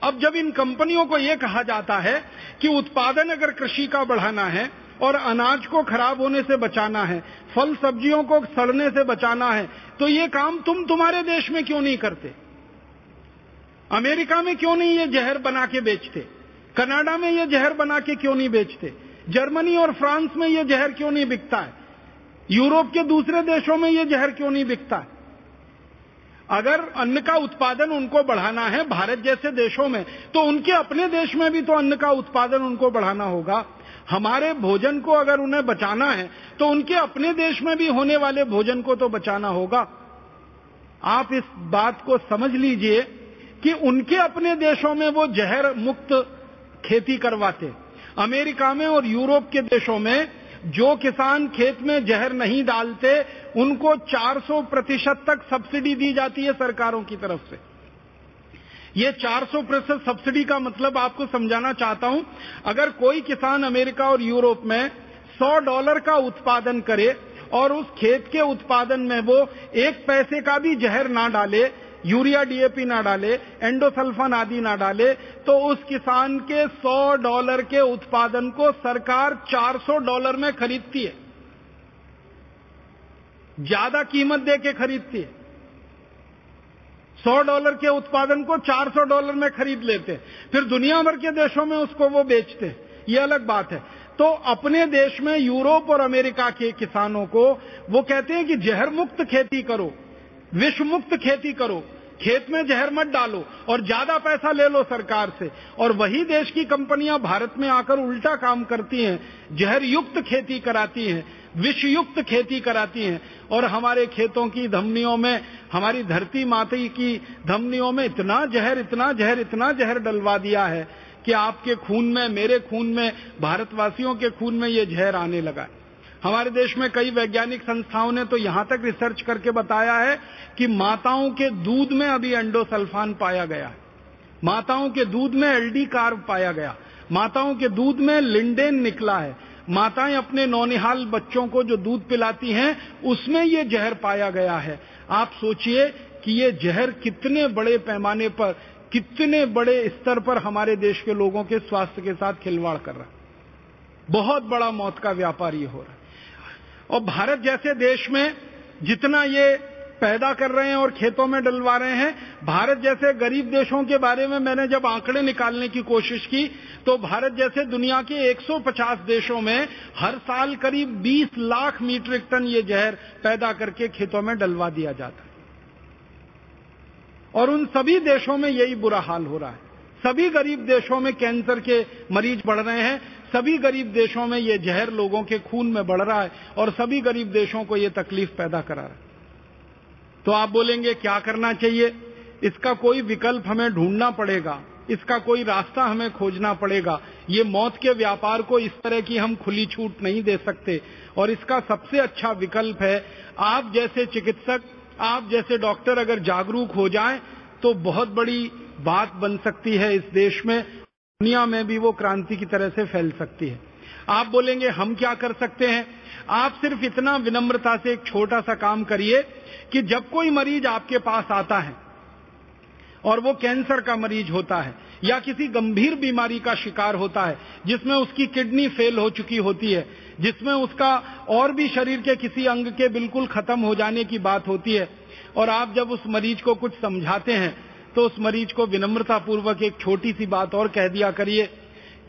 अब जब इन कंपनियों को यह कहा जाता है कि उत्पादन अगर कृषि का बढ़ाना है और अनाज को खराब होने से बचाना है, फल सब्जियों को सड़ने से बचाना है तो ये काम तुम तुम्हारे देश में क्यों नहीं करते? अमेरिका में क्यों नहीं ये जहर बना के बेचते? कनाडा में ये जहर बना के क्यों नहीं बेचते? जर्मनी और फ्रांस में ये जहर क्यों नहीं बिकता है? यूरोप के दूसरे देशों में ये जहर क्यों नहीं बिकता है? अगर अन्न का उत्पादन उनको बढ़ाना है भारत जैसे देशों में तो उनके अपने देश में भी तो अन्न का उत्पादन उनको बढ़ाना होगा। हमारे भोजन को अगर उन्हें बचाना है तो उनके अपने देश में भी होने वाले भोजन को तो बचाना होगा। आप इस बात को समझ लीजिए कि उनके अपने देशों में वो जहर मुक्त खेती करवाते। अमेरिका में और यूरोप के देशों में जो किसान खेत में जहर नहीं डालते, उनको 400 प्रतिशत तक सब्सिडी दी जाती है सरकारों की तरफ़ से। ये 400 प्रतिशत सब्सिडी का मतलब आपको समझाना चाहता हूँ, अगर कोई किसान अमेरिका और यूरोप में 100 डॉलर का उत्पादन करे और उस खेत के उत्पादन में वो एक पैसे का भी जहर ना डाले यूरिया डीएपी ना डाले, एंडोसल्फन आदि ना डाले तो उस किसान के 100 डॉलर के उत्पादन को सरकार 400 डॉलर में खरीदती है। ज़्यादा कीमत दे के खरीदती है। 100 डॉलर के उत्पादन को 400 डॉलर में खरीद लेते हैं। फिर दुनिया भर के देशों में उसको वो बेचते हैं। ये अलग बात है। तो अपने देश में यूरोप और अमेरिका के किसानों को वो कहते हैं कि जहर मुक्त खेती करो। विश्व मुक्त खेती करो, खेत में जहर मत डालो और ज़्यादा पैसा ले लो सरकार से। और वही देश की कंपनियाँ भारत में आकर उल्टा काम करती हैं जहर युक्त खेती कराती हैं विष युक्त खेती कराती हैं। और हमारे खेतों की धमनियों में, हमारी धरती माता की धमनियों में इतना जहर इतना जहर इतना जहर डलवा दिया है कि आपके खून में, मेरे खून में, भारतवासियों के खून में ये जहर आने लगा है। हमारे देश में कई वैज्ञानिक संस्थाओं ने तो यहाँ तक रिसर्च करके बताया है कि माताओं के दूध में अभी एंडोसल्फान पाया गया है। माताओं के दूध में एलडी कार्ब पाया गया माताओं के दूध में लिंडेन निकला है। माताएँ अपने नौनिहाल बच्चों को जो दूध पिलाती हैं, उसमें ये जहर पाया गया है। आप सोचिए कि ये जहर कितने बड़े पैमाने पर, कितने बड़े स्तर पर हमारे देश के लोगों के स्वास्थ्य के साथ खिलवाड़ कर रहा है। बहुत बड़ा मौत का व्यापार ये हो रहा है। और भारत जैसे देश में जितना ये पैदा कर रहे हैं और खेतों में डलवा रहे हैं, भारत जैसे गरीब देशों के बारे में मैंने जब आंकड़े निकालने की कोशिश की तो भारत जैसे दुनिया के 150 देशों में हर साल करीब 20 लाख मीट्रिक टन ये जहर पैदा करके खेतों में डलवा दिया जाता है। और उन सभी देशों में यही बुरा हाल हो रहा है। सभी गरीब देशों में कैंसर के मरीज़ बढ़ रहे हैं। सभी गरीब देशों में ये जहर लोगों के खून में बढ़ रहा है और सभी गरीब देशों को ये तकलीफ़ पैदा करा रहा है। तो आप बोलेंगे, क्या करना चाहिए? इसका कोई विकल्प हमें ढूंढना पड़ेगा। इसका कोई रास्ता हमें खोजना पड़ेगा। ये मौत के व्यापार को इस तरह की हम खुली छूट नहीं दे सकते। और इसका सबसे अच्छा विकल्प है, आप जैसे चिकित्सक, आप जैसे डॉक्टर अगर जागरूक हो जाएँ तो बहुत बड़ी बात बन सकती है इस देश में। दुनिया में भी वो क्रांति की तरह से फैल सकती है। आप बोलेंगे, हम क्या कर सकते हैं? आप सिर्फ़ इतना विनम्रता से एक छोटा सा काम करिए कि जब कोई मरीज़ आपके पास आता है और वो कैंसर का मरीज़ होता है या किसी गंभीर बीमारी का शिकार होता है, जिसमें उसकी किडनी फेल हो चुकी होती है, जिसमें उसका और भी शरीर के किसी अंग के बिल्कुल खत्म हो जाने की बात होती है, और आप जब उस मरीज़ को कुछ समझाते हैं तो उस मरीज़ को विनम्रता पूर्वक एक छोटी सी बात और कह दिया करिए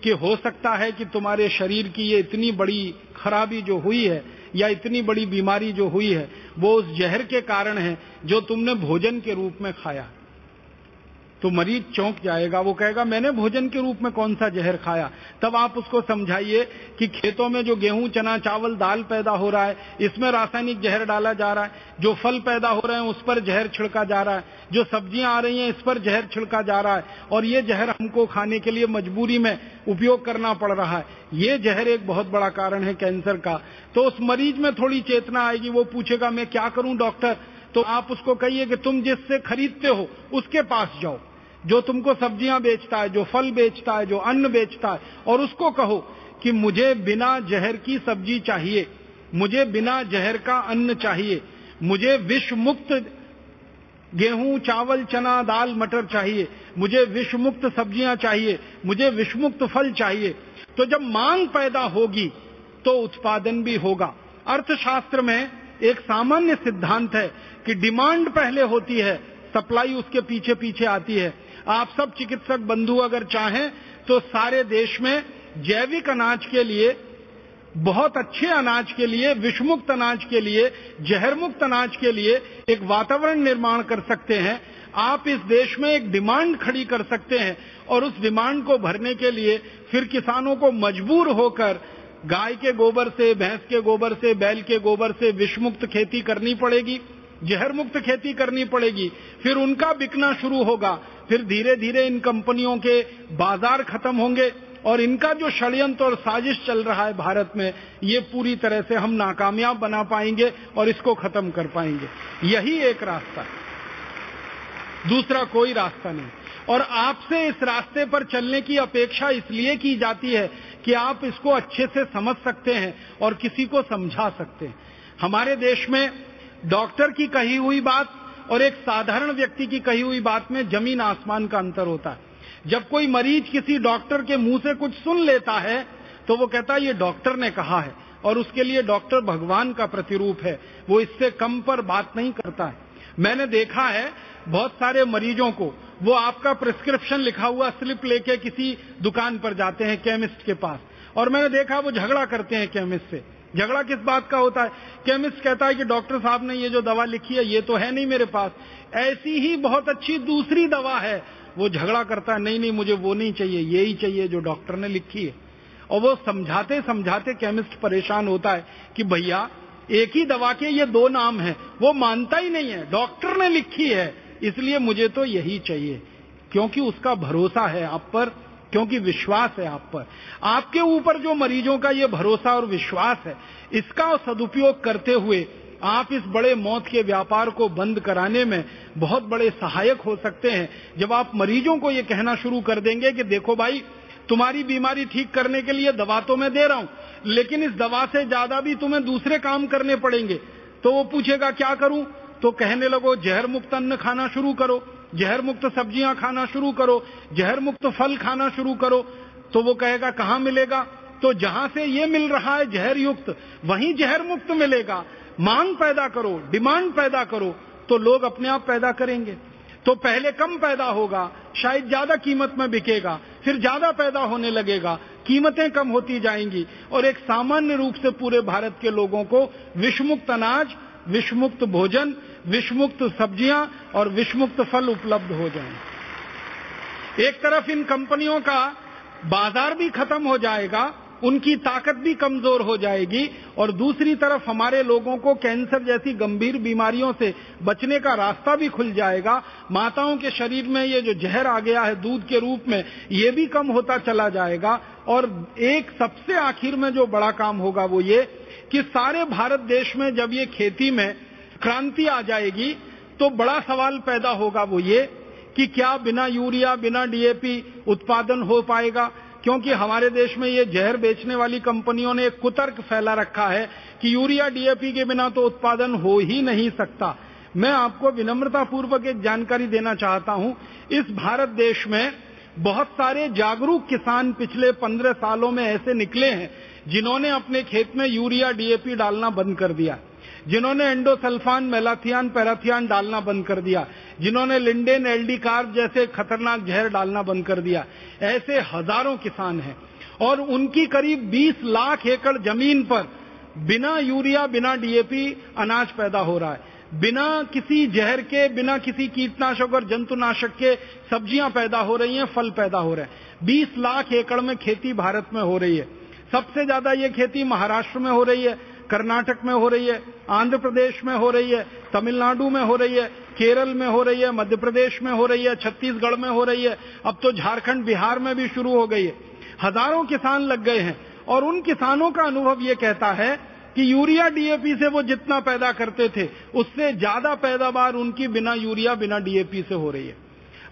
कि हो सकता है कि तुम्हारे शरीर की ये इतनी बड़ी खराबी जो हुई है या इतनी बड़ी बीमारी जो हुई है, वो उस जहर के कारण है जो तुमने भोजन के रूप में खाया। तो मरीज़ चौंक जाएगा। वो कहेगा, मैंने भोजन के रूप में कौन सा जहर खाया? तब आप उसको समझाइए कि खेतों में जो गेहूँ, चना, चावल, दाल पैदा हो रहा है, इसमें रासायनिक जहर डाला जा रहा है। जो फल पैदा हो रहे हैं, उस पर जहर छिड़का जा रहा है। जो सब्ज़ियाँ आ रही हैं, इस पर जहर छिड़का जा रहा है। और ये जहर हमको खाने के लिए मजबूरी में उपयोग करना पड़ रहा है। ये जहर एक बहुत बड़ा कारण है कैंसर का। तो उस मरीज़ में थोड़ी चेतना आएगी। वो पूछेगा, मैं क्या करूँ, डॉक्टर? तो आप उसको कहिए कि, तुम जिससे खरीदते हो, उसके पास जाओ। जो तुमको सब्ज़ियाँ बेचता है, जो फल बेचता है, जो अन्न बेचता है, और उसको कहो कि मुझे बिना जहर की सब्ज़ी चाहिए, मुझे बिना जहर का अन्न चाहिए, मुझे विष मुक्त गेहूँ, चावल, चना, दाल, मटर चाहिए, मुझे विष मुक्त सब्ज़ियाँ चाहिए, मुझे विषमुक्त फल चाहिए तो जब मांग पैदा होगी तो उत्पादन भी होगा। अर्थशास्त्र में एक सामान्य सिद्धांत है कि डिमांड पहले होती है, सप्लाई उसके पीछे पीछे आती है। आप सब चिकित्सक बंधु अगर चाहें तो सारे देश में जैविक अनाज के लिए, बहुत अच्छे अनाज के लिए, विषमुक्त अनाज के लिए जहर मुक्त अनाज के लिए एक वातावरण निर्माण कर सकते हैं। आप इस देश में एक डिमांड खड़ी कर सकते हैं और उस डिमांड को भरने के लिए फिर किसानों को मजबूर होकर गाय के गोबर से, भैंस के गोबर से, बैल के गोबर से विषमुक्त खेती करनी पड़ेगी जहर मुक्त खेती करनी पड़ेगी। फिर उनका बिकना शुरू होगा। फिर धीरे धीरे इन कंपनियों के बाज़ार खत्म होंगे और इनका जो षड्यंत्र और साजिश चल रहा है भारत में, ये पूरी तरह से हम नाकामयाब बना पाएँगे और इसको खत्म कर पाएँगे। यही एक रास्ता है। दूसरा कोई रास्ता नहीं। और आपसे इस रास्ते पर चलने की अपेक्षा इसलिए की जाती है कि आप इसको अच्छे से समझ सकते हैं और किसी को समझा सकते हैं। हमारे देश में डॉक्टर की कही हुई बात और एक साधारण व्यक्ति की कही हुई बात में ज़मीन आसमान का अंतर होता है। जब कोई मरीज़ किसी डॉक्टर के मुँह से कुछ सुन लेता है तो वो कहता है, ये डॉक्टर ने कहा है। और उसके लिए डॉक्टर भगवान का प्रतिरूप है। वो इससे कम पर बात नहीं करता है। मैंने देखा है बहुत सारे मरीजों को, वो आपका प्रिस्क्रिप्शन लिखा हुआ स्लिप लेके किसी दुकान पर जाते हैं केमिस्ट के पास। और मैंने देखा वो झगड़ा करते हैं केमिस्ट से। झगड़ा किस बात का होता है? केमिस्ट कहता है कि डॉक्टर साहब ने ये जो दवा लिखी है, ये तो है नहीं मेरे पास। ऐसी ही बहुत अच्छी दूसरी दवा है। वो झगड़ा करता है, नहीं नहीं, मुझे वो नहीं चाहिए, ये ही चाहिए जो डॉक्टर ने लिखी है। और वो समझाते समझाते केमिस्ट परेशान होता है कि भैया, एक ही दवा के ये दो नाम है। वो मानता ही नहीं है, डॉक्टर ने लिखी है, इसलिए मुझे तो यही चाहिए। क्योंकि उसका भरोसा है आप पर क्योंकि विश्वास है आप पर। आपके ऊपर जो मरीजों का ये भरोसा और विश्वास है, इसका सदुपयोग करते हुए आप इस बड़े मौत के व्यापार को बंद कराने में बहुत बड़े सहायक हो सकते हैं। जब आप मरीजों को ये कहना शुरू कर देंगे कि देखो भाई, तुम्हारी बीमारी ठीक करने के लिए दवा तो मैं दे रहा हूँ, लेकिन इस दवा से ज़्यादा भी तुम्हें दूसरे काम करने पड़ेंगे। तो वो पूछेगा, क्या करूँ? तो कहने लगो, जहर मुक्त अन्न खाना शुरू करो। जहर मुक्त सब्ज़ियाँ खाना शुरू करो जहर मुक्त फल खाना शुरू करो तो वो कहेगा, कहाँ मिलेगा? तो जहाँ से ये मिल रहा है जहर युक्त वहीं जहर मुक्त मिलेगा। मांग पैदा करो, डिमांड पैदा करो तो लोग अपने आप पैदा करेंगे। तो पहले कम पैदा होगा, शायद ज़्यादा कीमत में बिकेगा, फिर ज़्यादा पैदा होने लगेगा, कीमतें कम होती जाएँगी। और एक सामान्य रूप से पूरे भारत के लोगों को विषमुक्त अनाज, विषमुक्त भोजन विषमुक्त सब्ज़ियाँ और विषमुक्त फल उपलब्ध हो जाएँ। एक तरफ़ इन कंपनियों का बाज़ार भी खत्म हो जाएगा, उनकी ताकत भी कमज़ोर हो जाएगी, और दूसरी तरफ़ हमारे लोगों को कैंसर जैसी गंभीर बीमारियों से बचने का रास्ता भी खुल जाएगा माताओं के शरीर में ये जो जहर आ गया है दूध के रूप में, ये भी कम होता चला जाएगा और एक सबसे आखिर में जो बड़ा काम होगा वो ये कि सारे भारत देश में जब ये खेती में क्रांति आ जाएगी तो बड़ा सवाल पैदा होगा वो ये, कि क्या बिना यूरिया, बिना डीएपी उत्पादन हो पाएगा? क्योंकि हमारे देश में ये जहर बेचने वाली कंपनियों ने एक कुतर्क फैला रखा है कि यूरिया डीएपी के बिना तो उत्पादन हो ही नहीं सकता। मैं आपको विनम्रता पूर्वक एक जानकारी देना चाहता हूँ। इस भारत देश में बहुत सारे जागरूक किसान पिछले पंद्रह सालों में ऐसे निकले हैं, जिन्होंने अपने खेत में यूरिया डीएपी डालना बंद कर दिया। जिन्होंने एंडोसल्फान, मेलाथियान, पैराथियान डालना बंद कर दिया। जिन्होंने लिंडेन एलडी कार्ब जैसे खतरनाक जहर डालना बंद कर दिया। ऐसे हज़ारों किसान हैं। और उनकी करीब 20 लाख एकड़ ज़मीन पर बिना यूरिया, बिना डीएपी अनाज पैदा हो रहा है। बिना किसी जहर के, बिना किसी कीटनाशक और जंतुनाशक के सब्ज़ियाँ पैदा हो रही हैं, फल पैदा हो रहे हैं। 20 लाख एकड़ में खेती भारत में हो रही है। सबसे ज़्यादा ये खेती महाराष्ट्र में हो रही है। कर्नाटक में हो रही है, आंध्र प्रदेश में हो रही है, तमिलनाडु में हो रही है, केरल में हो रही है, मध्य प्रदेश में हो रही है, छत्तीसगढ़ में हो रही है। अब तो झारखंड बिहार में भी शुरू हो गई है। हज़ारों किसान लग गए हैं और उन किसानों का अनुभव ये कहता है कि यूरिया डीएपी से वो जितना पैदा करते थे, उससे ज़्यादा पैदावार उनकी बिना यूरिया, बिना डीएपी से हो रही है।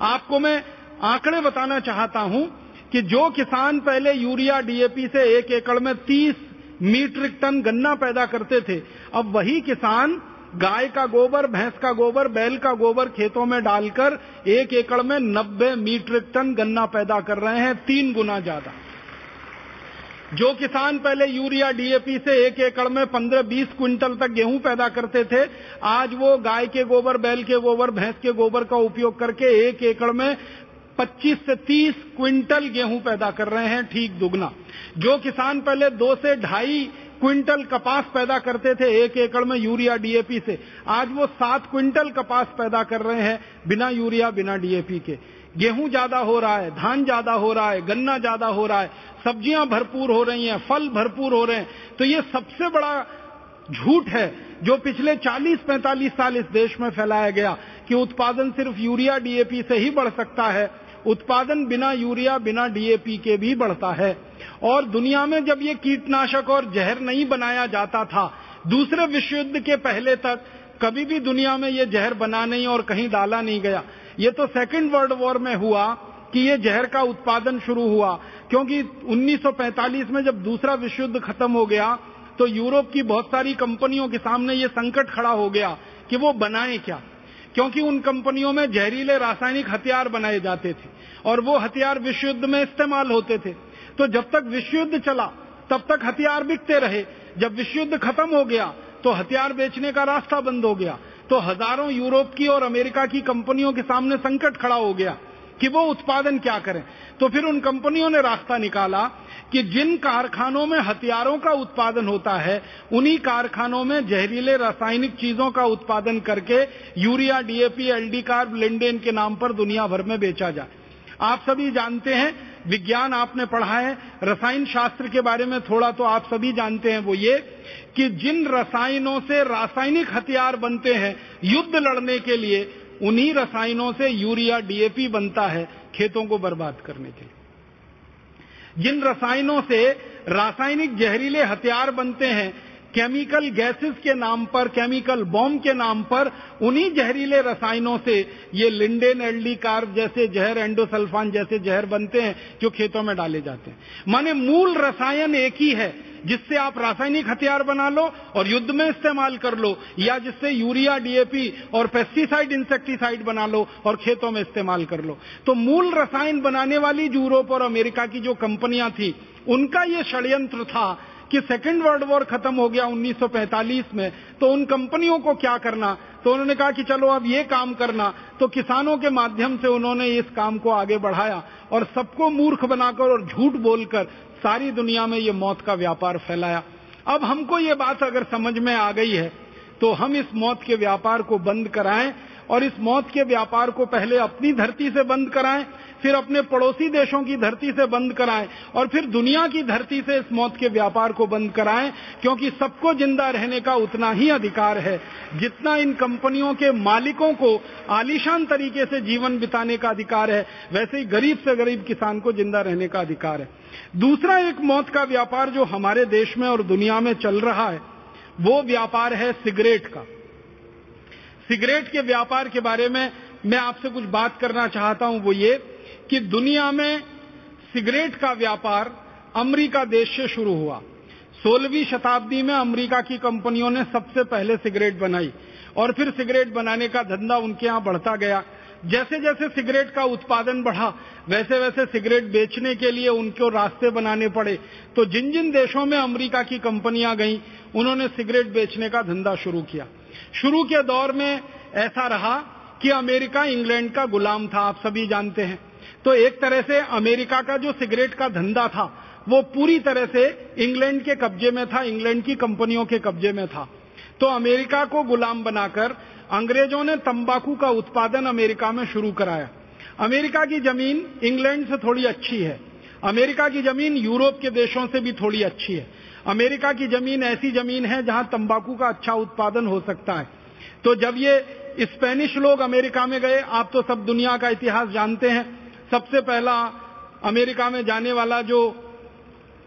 आपको मैं आंकड़े बताना चाहता हूँ कि जो किसान पहले यूरिया डीएपी से एक एकड़ में 30 मीट्रिक टन गन्ना पैदा करते थे। अब वही किसान गाय का गोबर, भैंस का गोबर, बैल का गोबर खेतों में डालकर एक एकड़ में 90 मीट्रिक टन गन्ना पैदा कर रहे हैं, तीन गुना ज़्यादा। जो किसान पहले यूरिया डीएपी से एक एकड़ में 15-20 क्विंटल तक गेहूँ पैदा करते थे, आज वो गाय के गोबर, बैल के गोबर, भैंस के गोबर का उपयोग करके एक एकड़ में 25 से 30 क्विंटल गेहूँ पैदा कर रहे हैं ठीक दुगना। जो किसान पहले दो से ढाई क्विंटल कपास पैदा करते थे एक एकड़ में यूरिया डीएपी से, आज वो सात क्विंटल कपास पैदा कर रहे हैं बिना यूरिया, बिना डीएपी के। गेहूँ ज़्यादा हो रहा है, धान ज़्यादा हो रहा है, गन्ना ज़्यादा हो रहा है, सब्ज़ियाँ भरपूर हो रही हैं, फल भरपूर हो रहे हैं तो ये सबसे बड़ा झूठ है जो पिछले 40-45 साल इस देश में फैलाया गया कि उत्पादन सिर्फ़ यूरिया, डीएपी से ही बढ़ सकता है। उत्पादन बिना यूरिया, बिना डीएपी के भी बढ़ता है। और दुनिया में जब ये कीटनाशक और जहर नहीं बनाया जाता था, दूसरे विश्व युद्ध के पहले तक कभी भी दुनिया में ये जहर बना नहीं और कहीं डाला नहीं गया। ये तो सेकेंड वर्ल्ड वॉर में हुआ कि ये जहर का उत्पादन शुरू हुआ, क्योंकि 1945 में जब दूसरा विश्व युद्ध खत्म हो गया तो यूरोप की बहुत सारी कंपनियों के सामने ये संकट खड़ा हो गया कि वो बनाए क्या। क्योंकि उन कंपनियों में जहरीले रासायनिक हथियार बनाए जाते थे और वो हथियार विश्व युद्ध में इस्तेमाल होते थे। तो जब तक विश्व युद्ध चला, तब तक हथियार बिकते रहे। जब विश्व युद्ध खत्म हो गया तो हथियार बेचने का रास्ता बंद हो गया। तो हज़ारों यूरोप की और अमेरिका की कंपनियों के सामने संकट खड़ा हो गया कि वो उत्पादन क्या करें। तो फिर उन कंपनियों ने रास्ता निकाला कि जिन कारखानों में हथियारों का उत्पादन होता है, उन्हीं कारखानों में जहरीले रासायनिक चीज़ों का उत्पादन करके urea, DAP, LD carb, lindane के नाम पर दुनिया भर में बेचा जाए। आप सभी जानते हैं, विज्ञान आपने पढ़ा है, रसायन शास्त्र के बारे में थोड़ा तो आप सभी जानते हैं वो ये, कि जिन रसायनों से रासायनिक हथियार बनते हैं युद्ध लड़ने के लिए, उन्हीं रसायनों से यूरिया, डीएपी बनता है खेतों को बर्बाद करने के लिए। जिन रसायनों से रासायनिक जहरीले हथियार बनते हैं केमिकल गैसेस के नाम पर, केमिकल बॉम्ब के नाम पर, उन्हीं जहरीले रसायनों से ये लिंडेन एल्डी कार्ब जैसे जहर, एंडोसल्फान जैसे जहर बनते हैं, जो खेतों में डाले जाते हैं। माने मूल रसायन एक ही है, जिससे आप रासायनिक हथियार बना लो और युद्ध में इस्तेमाल कर लो, या जिससे यूरिया, डीएपी और पेस्टिसाइड, इंसेक्टिसाइड बना लो और खेतों में इस्तेमाल कर लो। तो मूल रसायन बनाने वाली यूरोप और अमेरिका की जो कंपनियाँ थी, उनका ये षड्यंत्र था कि सेकेंड वर्ल्ड वॉर खत्म हो गया 1945 में तो उन कंपनियों को क्या करना? तो उन्होंने कहा कि चलो अब ये काम करना। तो किसानों के माध्यम से उन्होंने इस काम को आगे बढ़ाया और सबको मूर्ख बनाकर और झूठ बोलकर सारी दुनिया में ये मौत का व्यापार फैलाया। अब हमको ये बात अगर समझ में आ गई है तो हम इस मौत के व्यापार को बंद कराएँ और इस मौत के व्यापार को पहले अपनी धरती से बंद कराएँ फिर अपने पड़ोसी देशों की धरती से बंद कराएँ और फिर दुनिया की धरती से इस मौत के व्यापार को बंद कराएँ, क्योंकि सबको ज़िंदा रहने का उतना ही अधिकार है। जितना इन कंपनियों के मालिकों को आलिशान तरीके से जीवन बिताने का अधिकार है, वैसे ही गरीब से गरीब किसान को ज़िंदा रहने का अधिकार है। दूसरा एक मौत का व्यापार जो हमारे देश में और दुनिया में चल रहा है, वो व्यापार है सिगरेट का। सिगरेट के व्यापार के बारे में मैं आपसे कुछ बात करना चाहता हूँ, वो ये कि दुनिया में सिगरेट का व्यापार अमेरिका देश से शुरू हुआ। 16वीं शताब्दी में अमेरिका की कंपनियों ने सबसे पहले सिगरेट बनाई और फिर सिगरेट बनाने का धंधा उनके यहाँ बढ़ता गया। जैसे जैसे सिगरेट का उत्पादन बढ़ा वैसे वैसे सिगरेट बेचने के लिए उनको रास्ते बनाने पड़े। तो जिन जिन देशों में अमेरिका की कंपनियाँ गईं, उन्होंने सिगरेट बेचने का धंधा शुरू किया। शुरू के दौर में ऐसा रहा कि अमेरिका इंग्लैंड का गुलाम था, आप सभी जानते हैं। तो एक तरह से अमेरिका का जो सिगरेट का धंधा था, वो पूरी तरह से इंग्लैंड के कब्जे में था, इंग्लैंड की कंपनियों के कब्जे में था। तो अमेरिका को गुलाम बनाकर अंग्रेज़ों ने तंबाकू का उत्पादन अमेरिका में शुरू कराया। अमेरिका की ज़मीन इंग्लैंड से थोड़ी अच्छी है। अमेरिका की ज़मीन यूरोप के देशों से भी थोड़ी अच्छी है। अमेरिका की ज़मीन ऐसी ज़मीन है जहाँ तंबाकू का अच्छा उत्पादन हो सकता है। तो जब ये स्पेनिश लोग अमेरिका में गए, आप तो सब दुनिया का इतिहास जानते हैं सबसे पहला अमेरिका में जाने वाला जो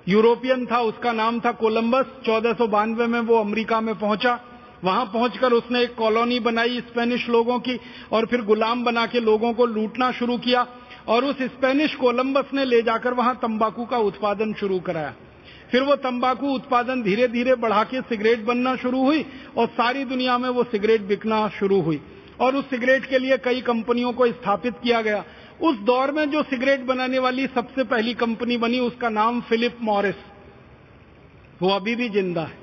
यूरोपियन था, उसका नाम था कोलंबस। चौदह में वो अमेरिका में पहुँचा। वहाँ पहुंचकर उसने एक कॉलोनी बनाई स्पेनिश लोगों की और फिर गुलाम बना के लोगों को लूटना शुरू किया और उस स्पेनिश कोलंबस ने ले जाकर वहाँ तंबाकू का उत्पादन शुरू कराया। फिर वो तंबाकू उत्पादन धीरे धीरे बढ़ा के सिगरेट बनना शुरू हुई और सारी दुनिया में वो सिगरेट बिकना शुरू हुई। और उस सिगरेट के लिए कई कंपनियों को स्थापित किया गया। उस दौर में जो सिगरेट बनाने वाली सबसे पहली कंपनी बनी, उसका नाम फिलिप मॉरिस। वो अभी भी ज़िंदा है।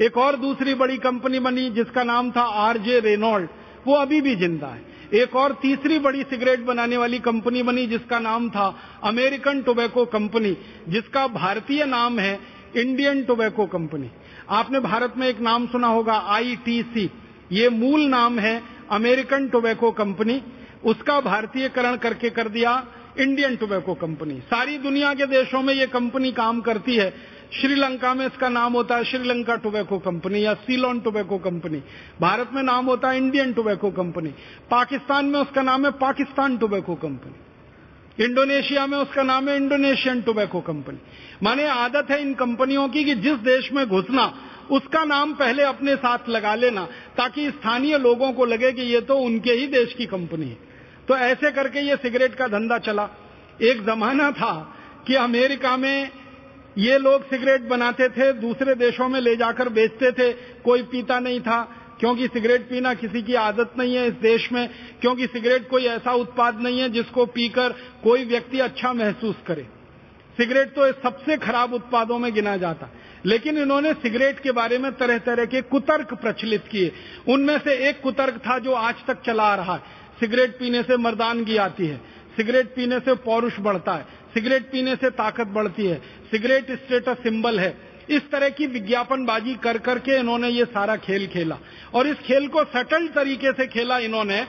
एक और दूसरी बड़ी कंपनी बनी, जिसका नाम था आरजे रेनॉल्ड, वो अभी भी ज़िंदा है। एक और तीसरी बड़ी सिगरेट बनाने वाली कंपनी बनी, जिसका नाम था अमेरिकन टोबैको कंपनी, जिसका भारतीय नाम है इंडियन टोबैको कंपनी। आपने भारत में एक नाम सुना होगा, आईटीसी। ये मूल नाम है अमेरिकन टोबैको कंपनी। उसका भारतीयकरण करके कर दिया इंडियन टोबैको कंपनी। सारी दुनिया के देशों में ये कंपनी काम करती है। श्रीलंका में इसका नाम होता है श्रीलंका टोबैको कंपनी या सीलोन टोबैको कंपनी। भारत में नाम होता है इंडियन टोबैको कंपनी। पाकिस्तान में उसका नाम है पाकिस्तान टोबैको कंपनी। इंडोनेशिया में उसका नाम है इंडोनेशियन टोबैको कंपनी। माने आदत है इन कंपनियों की कि जिस देश में घुसना, उसका नाम पहले अपने साथ लगा लेना, ताकि स्थानीय लोगों को लगे कि ये तो उनके ही देश की कंपनी है। तो ऐसे करके ये सिगरेट का धंधा चला। एक जमाना था कि अमेरिका में ये लोग सिगरेट बनाते थे, दूसरे देशों में ले जाकर बेचते थे। कोई पीता नहीं था, क्योंकि सिगरेट पीना किसी की आदत नहीं है इस देश में, क्योंकि सिगरेट कोई ऐसा उत्पाद नहीं है जिसको पीकर कोई व्यक्ति अच्छा महसूस करे। सिगरेट तो सबसे खराब उत्पादों में गिना जाता। लेकिन इन्होंने सिगरेट के बारे में तरह तरह के कुतर्क प्रचलित किए। उनमें से एक कुतर्क था जो आज तक चला आ रहा है। सिगरेट पीने से मर्दानगी आती है। सिगरेट पीने से पौरुष बढ़ता है। सिगरेट पीने से ताकत बढ़ती है। सिगरेट स्टेटस सिंबल है। इस तरह की विज्ञापनबाजी कर करके इन्होंने ये सारा खेल खेला। और इस खेल को सटल तरीके से खेला इन्होंने।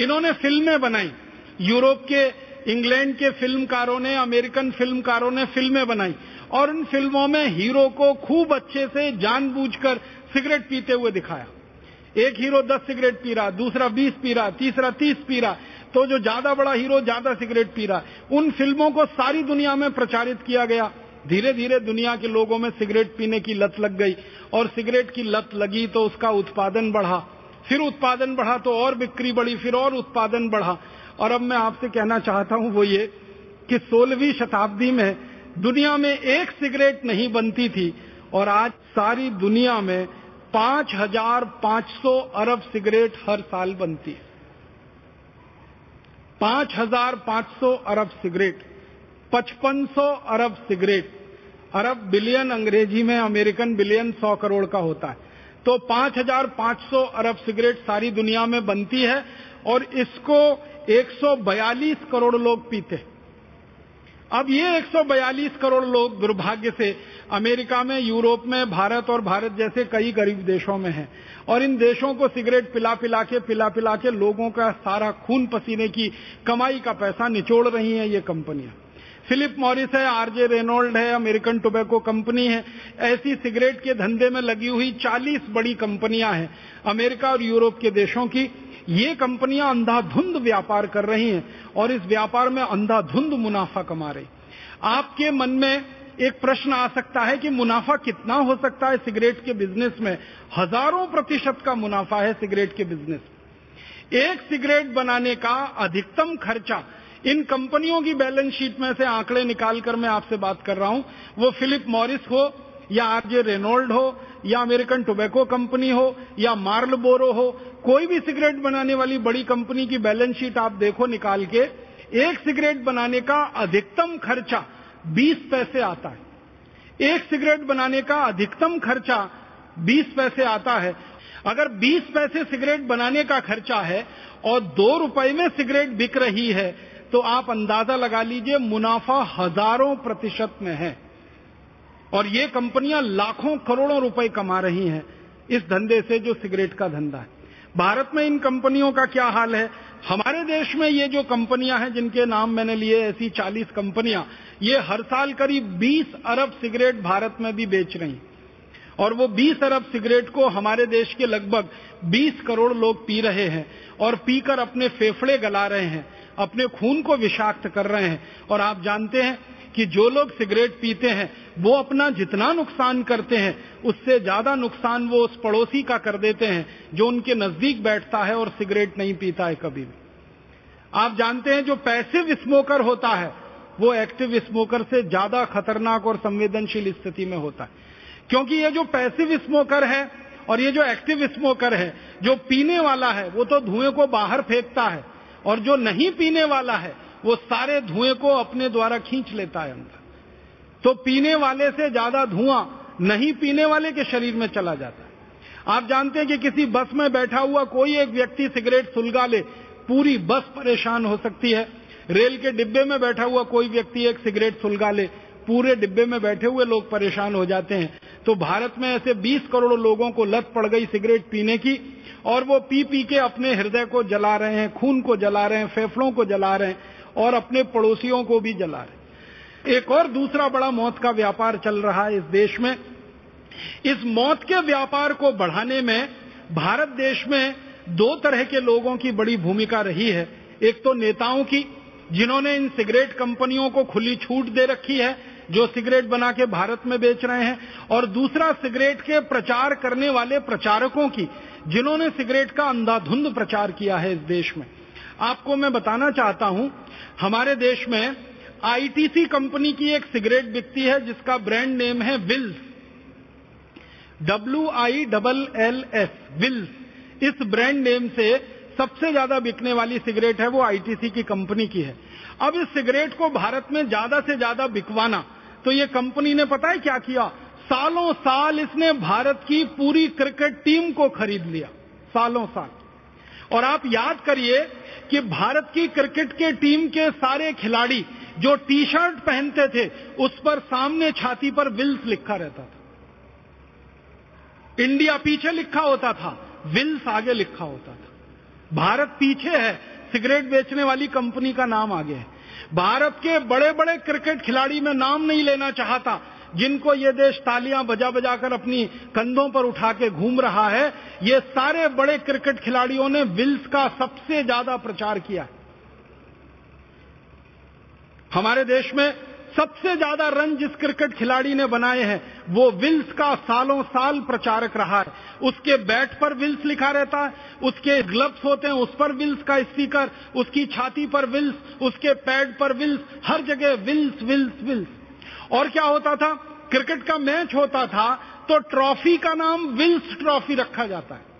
इन्होंने फ़िल्में बनाई। यूरोप के, इंग्लैंड के फिल्मकारों ने, अमेरिकन फिल्मकारों ने फ़िल्में बनाई। और उन फ़िल्मों में हीरो को खूब अच्छे से जानबूझकर सिगरेट पीते हुए दिखाया। एक हीरो दस सिगरेट पी रहा, दूसरा बीस पी रहा, तीसरा तीस पी रहा तो जो ज़्यादा बड़ा हीरो ज़्यादा सिगरेट पी रहा, उन फ़िल्मों को सारी दुनिया में प्रचारित किया गया। धीरे धीरे दुनिया के लोगों में सिगरेट पीने की लत लग गई, और सिगरेट की लत लगी तो उसका उत्पादन बढ़ा। फिर उत्पादन बढ़ा तो और बिक्री बढ़ी, फिर और उत्पादन बढ़ा। और अब मैं आपसे कहना चाहता हूँ वो ये कि सोलहवीं शताब्दी में दुनिया में एक सिगरेट नहीं बनती थी, और आज सारी दुनिया में पाँच हज़ार पाँच सौ अरब सिगरेट हर साल बनती है। पाँच हज़ार पाँच सौ अरब सिगरेट, पचपन सौ अरब सिगरेट, अरब बिलियन अंग्रेज़ी में अमेरिकन बिलियन सौ करोड़ का होता है। तो पाँच हज़ार पाँच सौ अरब सिगरेट सारी दुनिया में बनती है और इसको 142 करोड़ लोग पीते अब ये 142 करोड़ लोग दुर्भाग्य से अमेरिका में, यूरोप में, भारत और भारत जैसे कई गरीब देशों में हैं। और इन देशों को सिगरेट पिला पिला के, पिला पिला के लोगों का सारा खून पसीने की कमाई का पैसा निचोड़ रही हैं ये कंपनियाँ। फिलिप मॉरिस है, आरजे रेनोल्ड है, अमेरिकन टोबैको कंपनी है। ऐसी सिगरेट के धंधे में लगी हुई 40 बड़ी कंपनियाँ हैं अमेरिका और यूरोप के देशों की। ये कंपनियाँ अंधाधुंध व्यापार कर रही हैं और इस व्यापार में अंधाधुंध मुनाफा कमा रही। आपके मन में एक प्रश्न आ सकता है कि मुनाफा कितना हो सकता है सिगरेट के बिज़नेस में? हज़ारों प्रतिशत का मुनाफा है सिगरेट के बिज़नेस। एक सिगरेट बनाने का अधिकतम खर्चा, इन कंपनियों की बैलेंस शीट में से आंकड़े निकालकर मैं आपसे बात कर रहा हूँ। वो फिलिप मॉरिस हो या आरजे रेनोल्ड हो, या अमेरिकन टोबैको कंपनी हो, या मार्ल बोरो हो, कोई भी सिगरेट बनाने वाली बड़ी कंपनी की बैलेंस शीट आप देखो निकाल के, एक सिगरेट बनाने का अधिकतम खर्चा 20 पैसे आता है। एक सिगरेट बनाने का अधिकतम खर्चा 20 पैसे आता है। अगर 20 पैसे सिगरेट बनाने का खर्चा है और दो रुपए में सिगरेट बिक रही है तो आप अंदाज़ा लगा लीजिए मुनाफा हज़ारों प्रतिशत में है। और ये कंपनियाँ लाखों करोड़ों रुपए कमा रही हैं इस धंधे से जो सिगरेट का धंधा है। भारत में इन कंपनियों का क्या हाल है? हमारे देश में ये जो कंपनियाँ हैं, जिनके नाम मैंने लिए, ऐसी 40 कंपनियाँ, ये हर साल करीब 20 अरब सिगरेट भारत में भी बेच रही और वो 20 अरब सिगरेट को हमारे देश के लगभग 20 करोड़ लोग पी रहे हैं और पीकर अपने फेफड़े गला रहे हैं, अपने खून को विषाक्त कर रहे हैं। और आप जानते हैं कि जो लोग सिगरेट पीते हैं, वो अपना जितना नुकसान करते हैं, उससे ज़्यादा नुकसान वो उस पड़ोसी का कर देते हैं, जो उनके नज़दीक बैठता है और सिगरेट नहीं पीता है कभी भी। आप जानते हैं जो पैसिव स्मोकर होता है, वो एक्टिव स्मोकर से ज़्यादा खतरनाक और संवेदनशील स्थिति में होता है। क्योंकि ये जो पैसिव स्मोकर है और ये जो एक्टिव स्मोकर है, जो पीने वाला है, वो तो धुएँ को बाहर फेंकता है, और जो नहीं पीने वाला है वो सारे धुएँ को अपने द्वारा खींच लेता है अंदर। तो पीने वाले से ज़्यादा धुआँ नहीं पीने वाले के शरीर में चला जाता है। आप जानते हैं कि किसी बस में बैठा हुआ कोई एक व्यक्ति सिगरेट सुलगा ले, पूरी बस परेशान हो सकती है। रेल के डिब्बे में बैठा हुआ कोई व्यक्ति एक सिगरेट सुलगा ले, पूरे डिब्बे में बैठे हुए लोग परेशान हो जाते हैं। तो भारत में ऐसे 20 करोड़ लोगों को लत पड़ गई सिगरेट पीने की, और वो पी पी के अपने हृदय को जला रहे हैं, खून को जला रहे हैं, फेफड़ों को जला रहे हैं। और अपने पड़ोसियों को भी जला रहे एक और दूसरा बड़ा मौत का व्यापार चल रहा है इस देश में। इस मौत के व्यापार को बढ़ाने में भारत देश में दो तरह के लोगों की बड़ी भूमिका रही है। एक तो नेताओं की, जिन्होंने इन सिगरेट कंपनियों को खुली छूट दे रखी है, जो सिगरेट बना के भारत में बेच रहे हैं, और दूसरा सिगरेट के प्रचार करने वाले प्रचारकों की, जिन्होंने सिगरेट का अंधाधुंध प्रचार किया है इस देश में। आपको मैं बताना चाहता हूँ हमारे देश में आईटीसी कंपनी की एक सिगरेट बिकती है, जिसका ब्रांड नेम है Wills W I double L S Wills इस ब्रांड नेम से सबसे ज़्यादा बिकने वाली सिगरेट है, वो आईटीसी की कंपनी की है। अब इस सिगरेट को भारत में ज़्यादा से ज़्यादा बिकवाना तो ये कंपनी ने पता है क्या किया? सालों साल इसने भारत की पूरी क्रिकेट टीम को खरीद लिया। सालों साल। और आप याद करिए कि भारत की क्रिकेट के टीम के सारे खिलाड़ी जो टी शर्ट पहनते थे, उस पर सामने छाती पर विल्स लिखा रहता था। इंडिया पीछे लिखा होता था, विल्स आगे लिखा होता था। भारत पीछे है, सिगरेट बेचने वाली कंपनी का नाम आगे है। भारत के बड़े बड़े क्रिकेट खिलाड़ी में नाम नहीं लेना चाहता जिनको ये देश तालियाँ बजा बजाकर अपनी कंधों पर उठा के घूम रहा है, ये सारे बड़े क्रिकेट खिलाड़ियों ने विल्स का सबसे ज़्यादा प्रचार किया हमारे देश में सबसे ज़्यादा रन जिस क्रिकेट खिलाड़ी ने बनाए हैं, वो विल्स का सालों साल प्रचारक रहा है। उसके बैट पर विल्स लिखा रहता है, उसके ग्लव्स होते हैं, उस पर विल्स का स्पीकर, उसकी छाती पर विल्स, उसके पैड पर विल्स, हर जगह विल्स विल्स विल्स। और क्या होता था? क्रिकेट का मैच होता था तो ट्रॉफी का नाम विल्स ट्रॉफी रखा जाता है।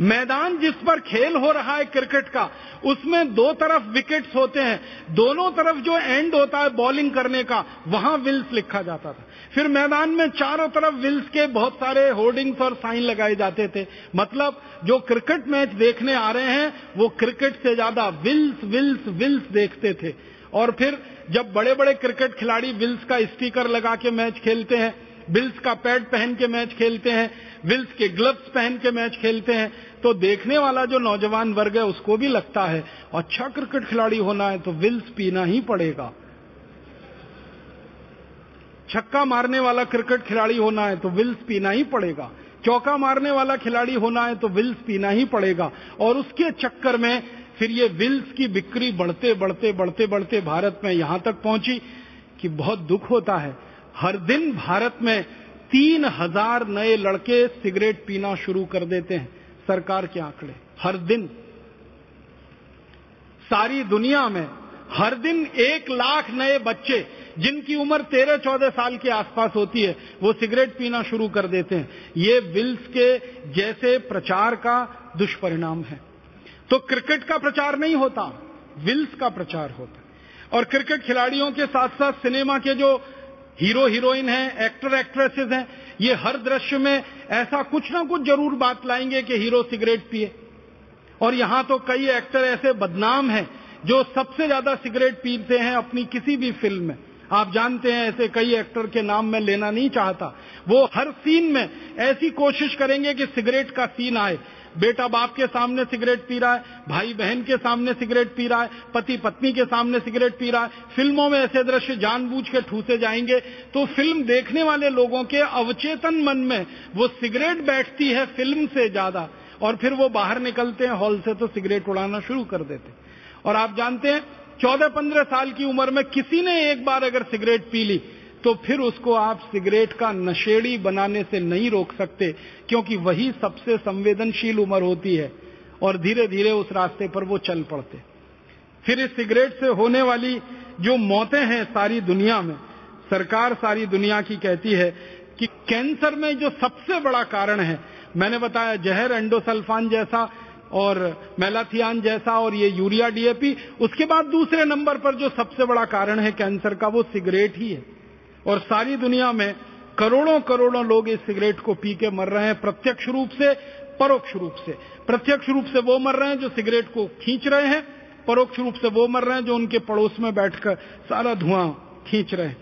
मैदान जिस पर खेल हो रहा है क्रिकेट का, उसमें दो तरफ़ विकेट्स होते हैं। दोनों तरफ़ जो एंड होता है बॉलिंग करने का, वहाँ विल्स लिखा जाता था। फिर मैदान में चारों तरफ़ विल्स के बहुत सारे होर्डिंग्स और साइन लगाए जाते थे। मतलब जो क्रिकेट मैच देखने आ रहे हैं, वो क्रिकेट से ज़्यादा विल्स विल्स विल्स देखते थे। और फिर जब बड़े बड़े क्रिकेट खिलाड़ी विल्स का स्टिकर लगा के मैच खेलते हैं, विल्स का पैड पहन के मैच खेलते हैं, विल्स के ग्लव्स पहन के मैच खेलते हैं तो देखने वाला जो नौजवान वर्ग है, उसको भी लगता है अच्छा क्रिकेट खिलाड़ी होना है तो विल्स पीना ही पड़ेगा। छक्का मारने वाला क्रिकेट खिलाड़ी होना है तो विल्स पीना ही पड़ेगा। चौका मारने वाला खिलाड़ी होना है तो विल्स पीना ही पड़ेगा। और उसके चक्कर में फिर ये विल्स की बिक्री बढ़ते बढ़ते बढ़ते बढ़ते भारत में यहाँ तक पहुँची कि बहुत दुख होता है। हर दिन भारत में तीन हज़ार नए लड़के सिगरेट पीना शुरू कर देते हैं, सरकार के आंकड़े। हर दिन। सारी दुनिया में हर दिन एक लाख नए बच्चे, जिनकी उम्र तेरह चौदह साल के आसपास होती है, वो सिगरेट पीना शुरू कर देते हैं। ये विल्स के जैसे प्रचार का दुष्परिणाम है। तो क्रिकेट का प्रचार नहीं होता, विल्स का प्रचार होता और क्रिकेट खिलाड़ियों के साथ साथ सिनेमा के जो हीरो हीरोइन हैं, एक्टर एक्ट्रेसेस हैं, ये हर दृश्य में ऐसा कुछ ना कुछ ज़रूर बात लाएँगे कि हीरो सिगरेट पिए। और यहाँ तो कई एक्टर ऐसे बदनाम हैं जो सबसे ज़्यादा सिगरेट पीते हैं अपनी किसी भी फ़िल्म में। आप जानते हैं ऐसे कई एक्टर के नाम मैं लेना नहीं चाहता। वो हर सीन में ऐसी कोशिश करेंगे कि सिगरेट का सीन आए। बेटा बाप के सामने सिगरेट पी रहा है, भाई बहन के सामने सिगरेट पी रहा है, पति पत्नी के सामने सिगरेट पी रहा है, फ़िल्मों में ऐसे दृश्य जानबूझ के ठूसे जाएँगे तो फ़िल्म देखने वाले लोगों के अवचेतन मन में वो सिगरेट बैठती है फ़िल्म से ज़्यादा, और फिर वो बाहर निकलते हैं, हॉल से तो सिगरेट उड़ाना शुरू कर देते और आप जानते हैं, चौदह पंद्रह साल की उम्र में किसी ने एक बार अगर सिगरेट पी ली तो फिर उसको आप सिगरेट का नशेड़ी बनाने से नहीं रोक सकते, क्योंकि वही सबसे संवेदनशील उम्र होती है, और धीरे धीरे उस रास्ते पर वो चल पड़ते। फिर इस सिगरेट से होने वाली जो मौतें हैं सारी दुनिया में, सरकार सारी दुनिया की कहती है कि कैंसर में जो सबसे बड़ा कारण है, मैंने बताया जहर एंडोसल्फान जैसा और मेलाथियान जैसा और ये यूरिया डीएपी, उसके बाद दूसरे नंबर पर जो सबसे बड़ा कारण है कैंसर का, वो सिगरेट ही है। और सारी दुनिया में करोड़ों करोड़ों लोग इस सिगरेट को पी के मर रहे हैं, प्रत्यक्ष रूप से, परोक्ष रूप से। प्रत्यक्ष रूप से वो मर रहे हैं जो सिगरेट को खींच रहे हैं, परोक्ष रूप से वो मर रहे हैं जो उनके पड़ोस में बैठकर सारा धुआँ खींच रहे हैं।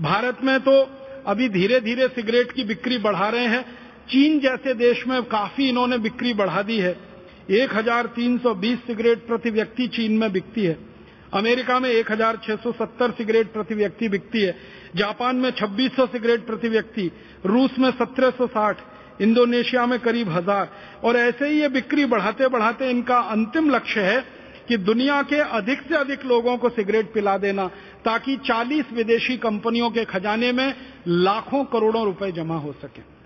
भारत में तो अभी धीरे धीरे सिगरेट की बिक्री बढ़ा रहे हैं। चीन जैसे देश में काफ़ी इन्होंने बिक्री बढ़ा दी है। 1320 सिगरेट प्रति व्यक्ति चीन में बिकती है। अमेरिका में 1670 सिगरेट प्रति व्यक्ति बिकती है। जापान में 2600 सिगरेट प्रति व्यक्ति, रूस में 1760 इंडोनेशिया में करीब हज़ार। और ऐसे ही ये बिक्री बढ़ाते बढ़ाते इनका अंतिम लक्ष्य है कि दुनिया के अधिक से अधिक लोगों को सिगरेट पिला देना, ताकि 40 विदेशी कंपनियों के खजाने में लाखों करोड़ों रुपए जमा हो सके।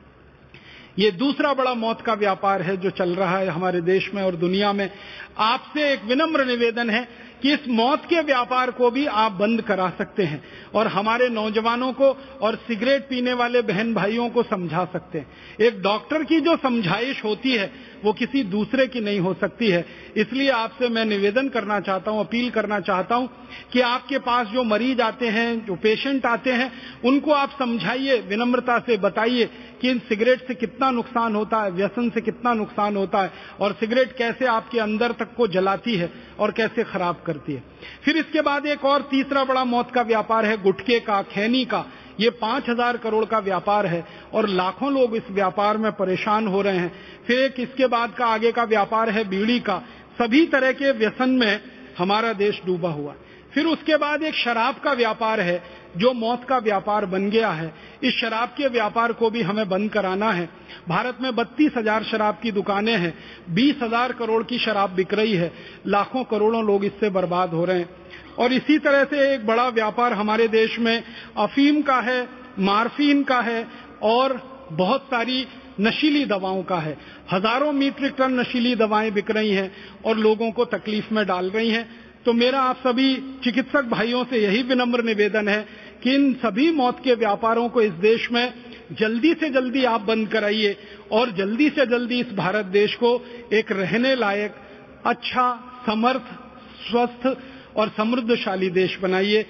ये दूसरा बड़ा मौत का व्यापार है जो चल रहा है हमारे देश में और दुनिया में। आपसे एक विनम्र निवेदन है कि इस मौत के व्यापार को भी आप बंद करा सकते हैं और हमारे नौजवानों को और सिगरेट पीने वाले बहन भाइयों को समझा सकते हैं। एक डॉक्टर की जो समझाइश होती है वो किसी दूसरे की नहीं हो सकती है। इसलिए आपसे मैं निवेदन करना चाहता हूँ, अपील करना चाहता हूँ कि आपके पास जो मरीज़ आते हैं, जो पेशेंट आते हैं, उनको आप समझाइए, विनम्रता से बताइए कि इन सिगरेट से कितना नुकसान होता है, व्यसन से कितना नुकसान होता है और सिगरेट कैसे आपके अंदर तक को जलाती है और कैसे खराब करती है। फिर इसके बाद एक और तीसरा बड़ा मौत का व्यापार है, गुटके का, खैनी का। ये पाँच हज़ार करोड़ का व्यापार है और लाखों लोग इस व्यापार में परेशान हो रहे हैं। फिर एक इसके बाद का आगे का व्यापार है? बीड़ी का। सभी तरह के व्यसन में हमारा देश डूबा हुआ। फिर उसके बाद एक शराब का व्यापार है, जो मौत का व्यापार बन गया है। इस शराब के व्यापार को भी हमें बंद कराना है। भारत में बत्तीस हज़ार शराब की दुकानें हैं। बीस हज़ार करोड़ की शराब बिक रही है। लाखों करोड़ों लोग इससे बर्बाद हो रहे हैं। और इसी तरह से एक बड़ा व्यापार हमारे देश में अफीम का है, मार्फिन का है और बहुत सारी नशीली दवाओं का है। हज़ारों मीट्रिक टन नशीली दवाएँ बिक रही हैं और लोगों को तकलीफ़ में डाल रही हैं। तो मेरा आप सभी चिकित्सक भाइयों से यही विनम्र निवेदन है कि इन सभी मौत के व्यापारों को इस देश में जल्दी से जल्दी आप बंद कराइए और जल्दी से जल्दी इस भारत देश को एक रहने लायक अच्छा समर्थ, स्वस्थ और समृद्धशाली देश बनाइए।